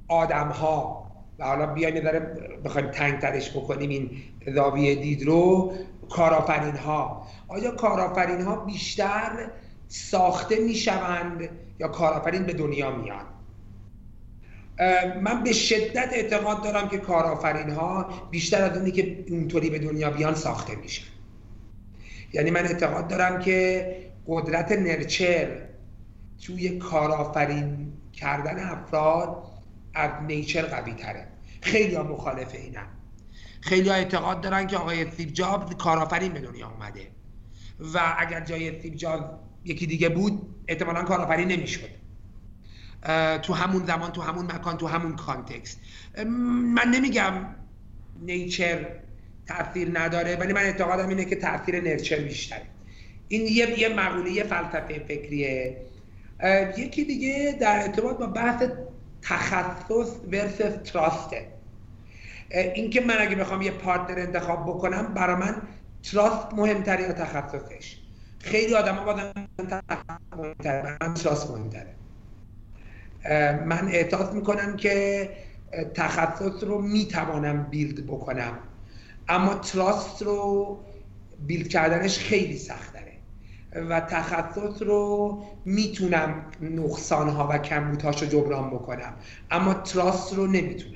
آدم ها و حالا بیایم یه ذره بخوایم تنگ ترش بکنیم این زاویه دید رو کارآفرین ها آیا کارآفرین ها بیشتر ساخته می‌شوند یا کارآفرین به دنیا میان من به شدت اعتقاد دارم که کارآفرین ها بیشتر از اونی که اونطوری به دنیا بیان ساخته میشن. یعنی من اعتقاد دارم که قدرت nurture توی کارآفرین کردن افراد از nature قوی تره خیلی ها مخالف اینم خیلی ها اعتقاد دارن که آقای استیو جابز کارآفرین به دنیا اومده. و اگر جای استیو جابز یکی دیگه بود احتمالا کارآفرین نمی‌شد. تو همون زمان تو همون مکان تو همون context. من نمیگم nature تاثیر نداره ولی من اعتقادم اینه که تاثیر nurture بیشتره. این یه یه مقوله فلسفه فکریه. یکی دیگه در ارتباط با بحث تخصص versus trust ه اینکه من اگه بخوام یه partner انتخاب بکنم برا من trust مهمتره یا تخصصش؟ خیلی آدم ها بازم مهمتره من trust مهمتره. من احساس می‌کنم که تخصص رو می‌توانم build بکنم. اما trust رو build کردنش خیلی سخت داره و تخصص رو می‌تونم نقصانها و کمبودهاش رو جبران بکنم. اما trust رو نمی‌تونم.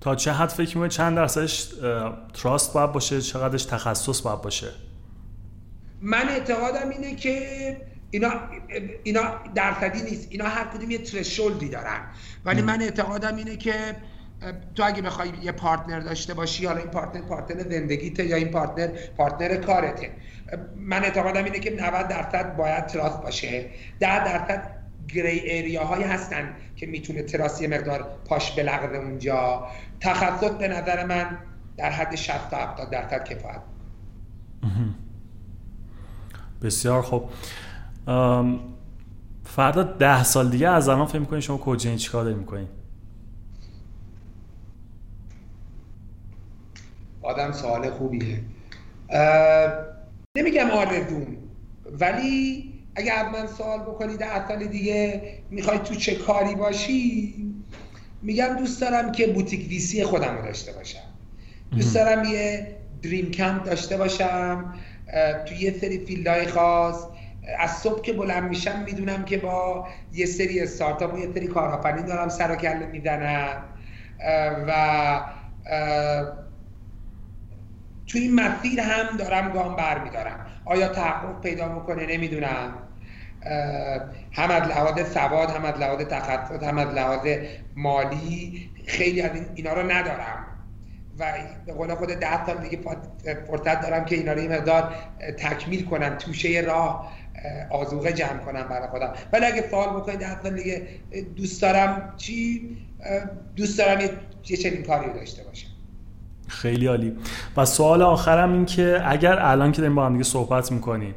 تا چه حد فکر می‌کنی چند درصدش trust باید باشه؟ چقدرش تخصص باید باشه؟ من اعتقادم اینه که اینا اینا درصدی نیست. اینا هر کدوم یه threshold ی دارن. ولی من اعتقادم اینه که تو اگه بخوای یه partner داشته باشی حالا این partner partner زندگیته یا این partner partner کارته. من اعتقادم اینه که 90 درصد باید trust باشه. 10 درصد gray area هایی هستن که می‌تونه trust یه مقدار پاش بلغزه اونجا. تخصص به نظر من در حد 60 تا 70 درصد کفایت. بسیار خوب. فردا ده سال دیگه از الان فکر می‌کنین شما کجا این چیکار داری می‌کنین آدم سوال خوبیه. نمیگم آرزون ولی اگه از من سوال بکنی ده سال دیگه می‌خوای تو چه کاری باشی؟ میگم دوست دارم که boutique VC ی خودم رو داشته باشم. دوست دارم یه dream camp داشته باشم تو یه سری field های خاص. از صبح که بلند میشم می‌دونم که با یه سری استارتاپ و یه سری کارآفرین دارم سر و کله می‌زنم. و توی این مسیر هم دارم گام بر میدارم آیا تحقق پیدا می‌کنه؟ نمی‌دونم. هم از لحاظ سواد هم از لحاظ تخصص هم از لحاظ مالی خیلی از اینا رو ندارم. و به قول خود ده سال دیگه فرصت دارم که اینا رو این مقدار تکمیل کنم توشه راه آزوغه جمع کنم برای خودم. ولی اگه سوال بکنید سال دیگه دوست دارم چی؟ دوست دارم یه چنین کاری داشته باشم. خیلی عالی. و سوال آخرم این که اگر الان که داریم با هم دیگه صحبت می‌کنیم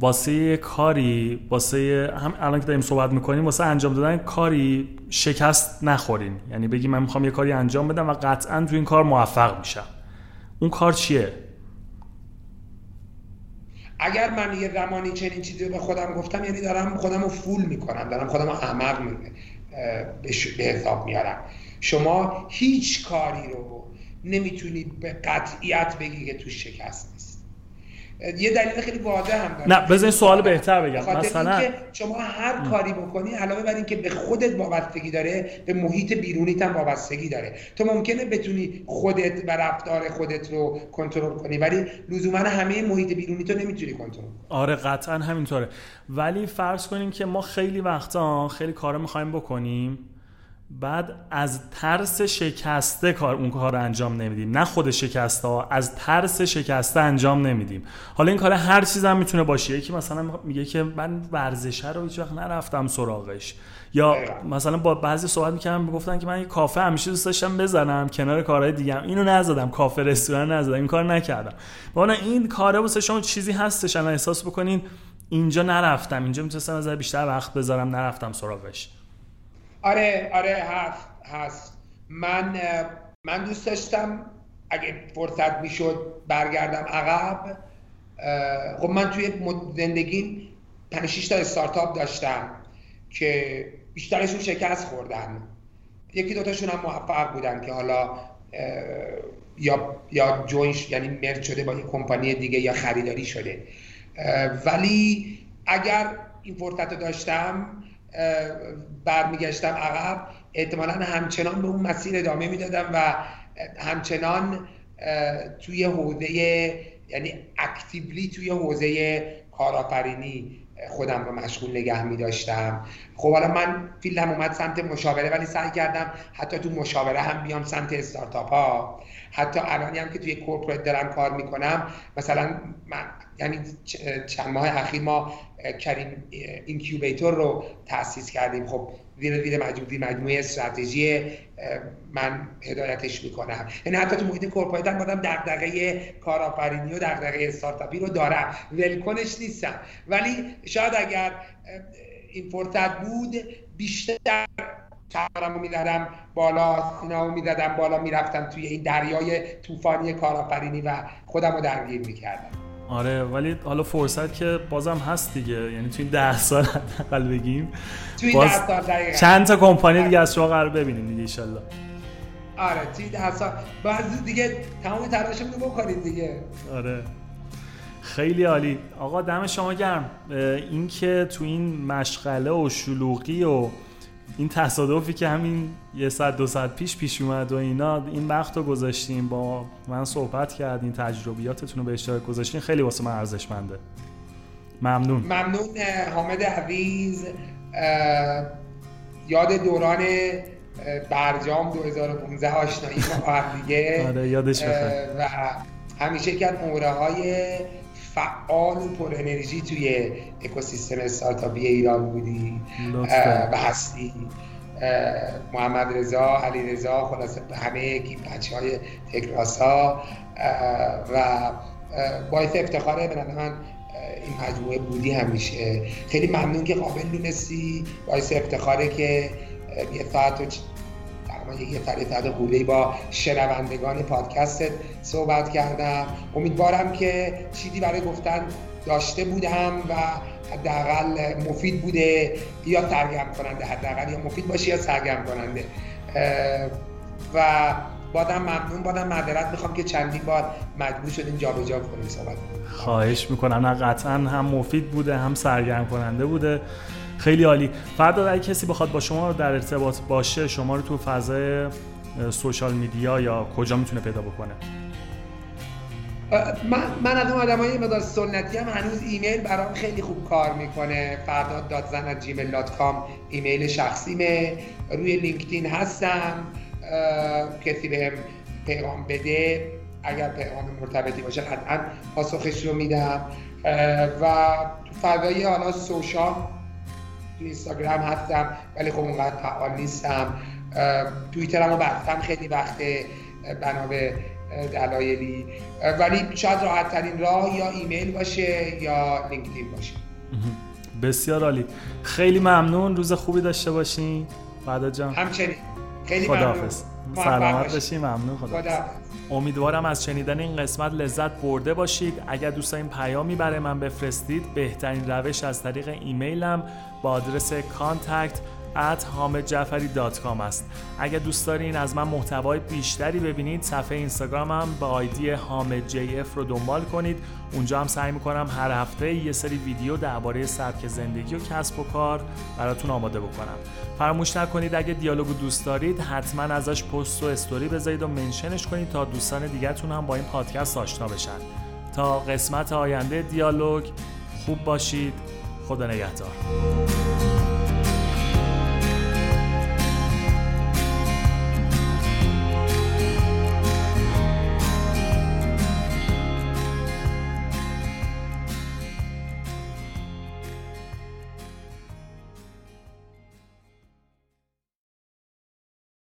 واسه کاری واسه هم الان که داریم صحبت می‌کنیم واسه انجام دادن کاری شکست نخورین. یعنی بگی من می‌خوام یه کاری انجام بدم و قطعا تو این کار موفق میشم. اون کار چیه؟ اگر من یه زمانی چنین چیزی به خودم گفتم یعنی دارم خودم رو فول می‌کنم دارم خودم رو احمق به حساب میارم. شما هیچ کاری رو نمی‌تونید به قطعیت بگی که تو شکست نیست. یه دلیل خیلی واضح هم داره. نه بذار این سوال بهتر بگم. مثلا شما هر کاری بکنی علاوه بر اینکه به خودت وابستگی داره به محیط بیرونیت هم وابستگی داره. تو ممکنه بتونی خودت و رفتار خودت رو کنترل کنی ولی لزوما همه محیط بیرونی تو نمی‌تونی کنترل آره قطعا همینطوره. ولی فرض کنیم که ما خیلی وقتا خیلی کارا می‌خوایم بکنیم. بعد از ترس شکسته کار اون کار رو انجام نمیدیم. نه خود شکسته ها از ترس شکسته انجام نمیدیم. حالا این کار هر چیز هم می‌تونه باشه. یکی مثلا میگه که من ورزشه رو هیچ وقت نرفتم سراغش. یا مثلا با بعضی صحبت می‌کردم گفتن که من یه کافه همیشه دوست داشتم بزنم کنار کارهای دیگه اینو نزدم کافه رستوران نزدم. این کار نکردم. با این کاره واسه شما چیزی هستش. الان احساس بکنین اینجا نرفتم. اینجا می‌تونستم از بیشتر وقت بذارم نرفتم سراغش. آره آره هست هست. من من دوست داشتم اگه فرصت می‌شد برگردم عقب. خب من توی زندگی 5 تا استارتاپ داشتم که بیشترشون شکست خوردن. یکی دوتاشون هم موفق بودن که حالا یا یا جوینش یعنی مرد شده با یه کمپانی دیگه یا خریداری شده. ولی اگر این فرصت رو داشتم برمیگشتم عقب احتمالا همچنان به اون مسیر ادامه می‌دادم و همچنان توی حوزه یعنی اکتیولی توی حوزه کارآفرینی خودم رو مشغول نگه می داشتم خب حالا من فیلدم اومد سمت مشاوره ولی سعی کردم حتی تو مشاوره هم بیام سمت استارتاپ ها حتی الانی هم که توی کورپوریت دارم کار می‌کنم مثلا من یعنی چند ماه اخیر ما Careem incubator رو تاسیس کردیم. خب زیر زیر مجموعه مجموعه استراتژی من هدایتش می‌کنم. یعنی حتی تو محیط corporate هم بودم دغدغه کارآفرینی و دغدغه استارتاپی رو دارم. ولکنش نیستم. ولی شاید اگر این فرصت بود بیشتر رو می‌دادم بالا سینامو می‌دادم بالا می‌رفتم توی این دریای طوفانی کارآفرینی و خودم رو درگیر می‌کردم. آره ولی حالا فرصت که بازم هست دیگه. یعنی تو این ده سال حداقل بگیم. توی باز ده سال چند تا کمپانی دیگه از شما قرار ببینیم دیگه ایشالله آره توی ده سال. بعضی دیگه تمام تلاشمون رو بکنید دیگه. آره. خیلی عالی. آقا دم شما گرم. این که تو این مشغله و شلوغی و این تصادفی که همین یه ساعت دو ساعت پیش پیش اومد و اینا این وقت رو گذاشتیم. با من صحبت کردین تجربیاتتون رو به اشتراک گذاشتین. خیلی واسه من ارزشمنده. ممنون. ممنون حامد عویز یاد دوران برجام 2015 آشنایی با هم دیگه. آره یادش و همیشه که موره های فعال و پر انرژی توی اکوسیستم استارتاپی ایران بودی. و هستی. محمد رضا علی رضا خلاصه همه بچه های تکراسا. و باعث افتخاره به من این مجموعه بودی همیشه. خیلی ممنون که قابل دونستی. باعث افتخاره که یه ساعت و یه سر قوله با شنوندگان پادکست صحبت کردم. امیدوارم که چیزی برای گفتن داشته بودم و حداقل مفید بوده یا سرگرم کننده حداقل یا مفید باشه یا سرگرم کننده. و بادم ممنون بادم معذرت می‌خوام که چندین بار مجبور شدیم جابجا کنیم صحبت خواهش می‌کنم. نه قطعا هم مفید بوده هم سرگرم کننده بوده. خیلی عالی. فردا اگه کسی بخواد با شما در ارتباط باشه شما رو تو فضای سوشال میدیا یا کجا می‌تونه پیدا بکنه؟ من, من از اون آدم های مدار سنتی هم هنوز ایمیل برام خیلی خوب کار می‌کنه. فرداد دادزن ایمیل شخصیمه. روی لینکدین هستم. کسی بهم پیغام بده. اگر پیغام مرتبطی باشه قطعا پاسخش رو میدم. و فضای حالا social اینستاگرام هستم ولی خب اونقدر فعال نیستم. توییترم رو بستم خیلی وقت بنا به دلایلی. ولی شاید راحت ترین راه یا ایمیل باشه یا لینکدین باشه. بسیار عالی. خیلی ممنون. روز خوبی داشته باشین. بعدا جان. همچنین. خیلی خداحافظ. سلامت باشین. ممنون. خدا امیدوارم از شنیدن این قسمت لذت برده باشید. اگر دوست این پیامی برای من بفرستید بهترین روش از طریق ایمیلم با آدرس کانتکت at hamedjafari.com است. اگر دوست دارین از من محتوای بیشتری ببینید صفحه اینستاگرامم با آیدی حامد جی رو دنبال کنید. اونجا هم سعی می‌کنم هر هفته یه سری ویدیو درباره سبک زندگی و کسب و کار براتون آماده بکنم. فراموش نکنید اگه دیالوگو دوست دارید حتما ازش پست و استوری بذارید و منشنش کنید تا دوستان دیگهتون هم با این پادکست آشنا بشن. تا قسمت آینده دیالوگ خوب باشید. خدا نگهدار.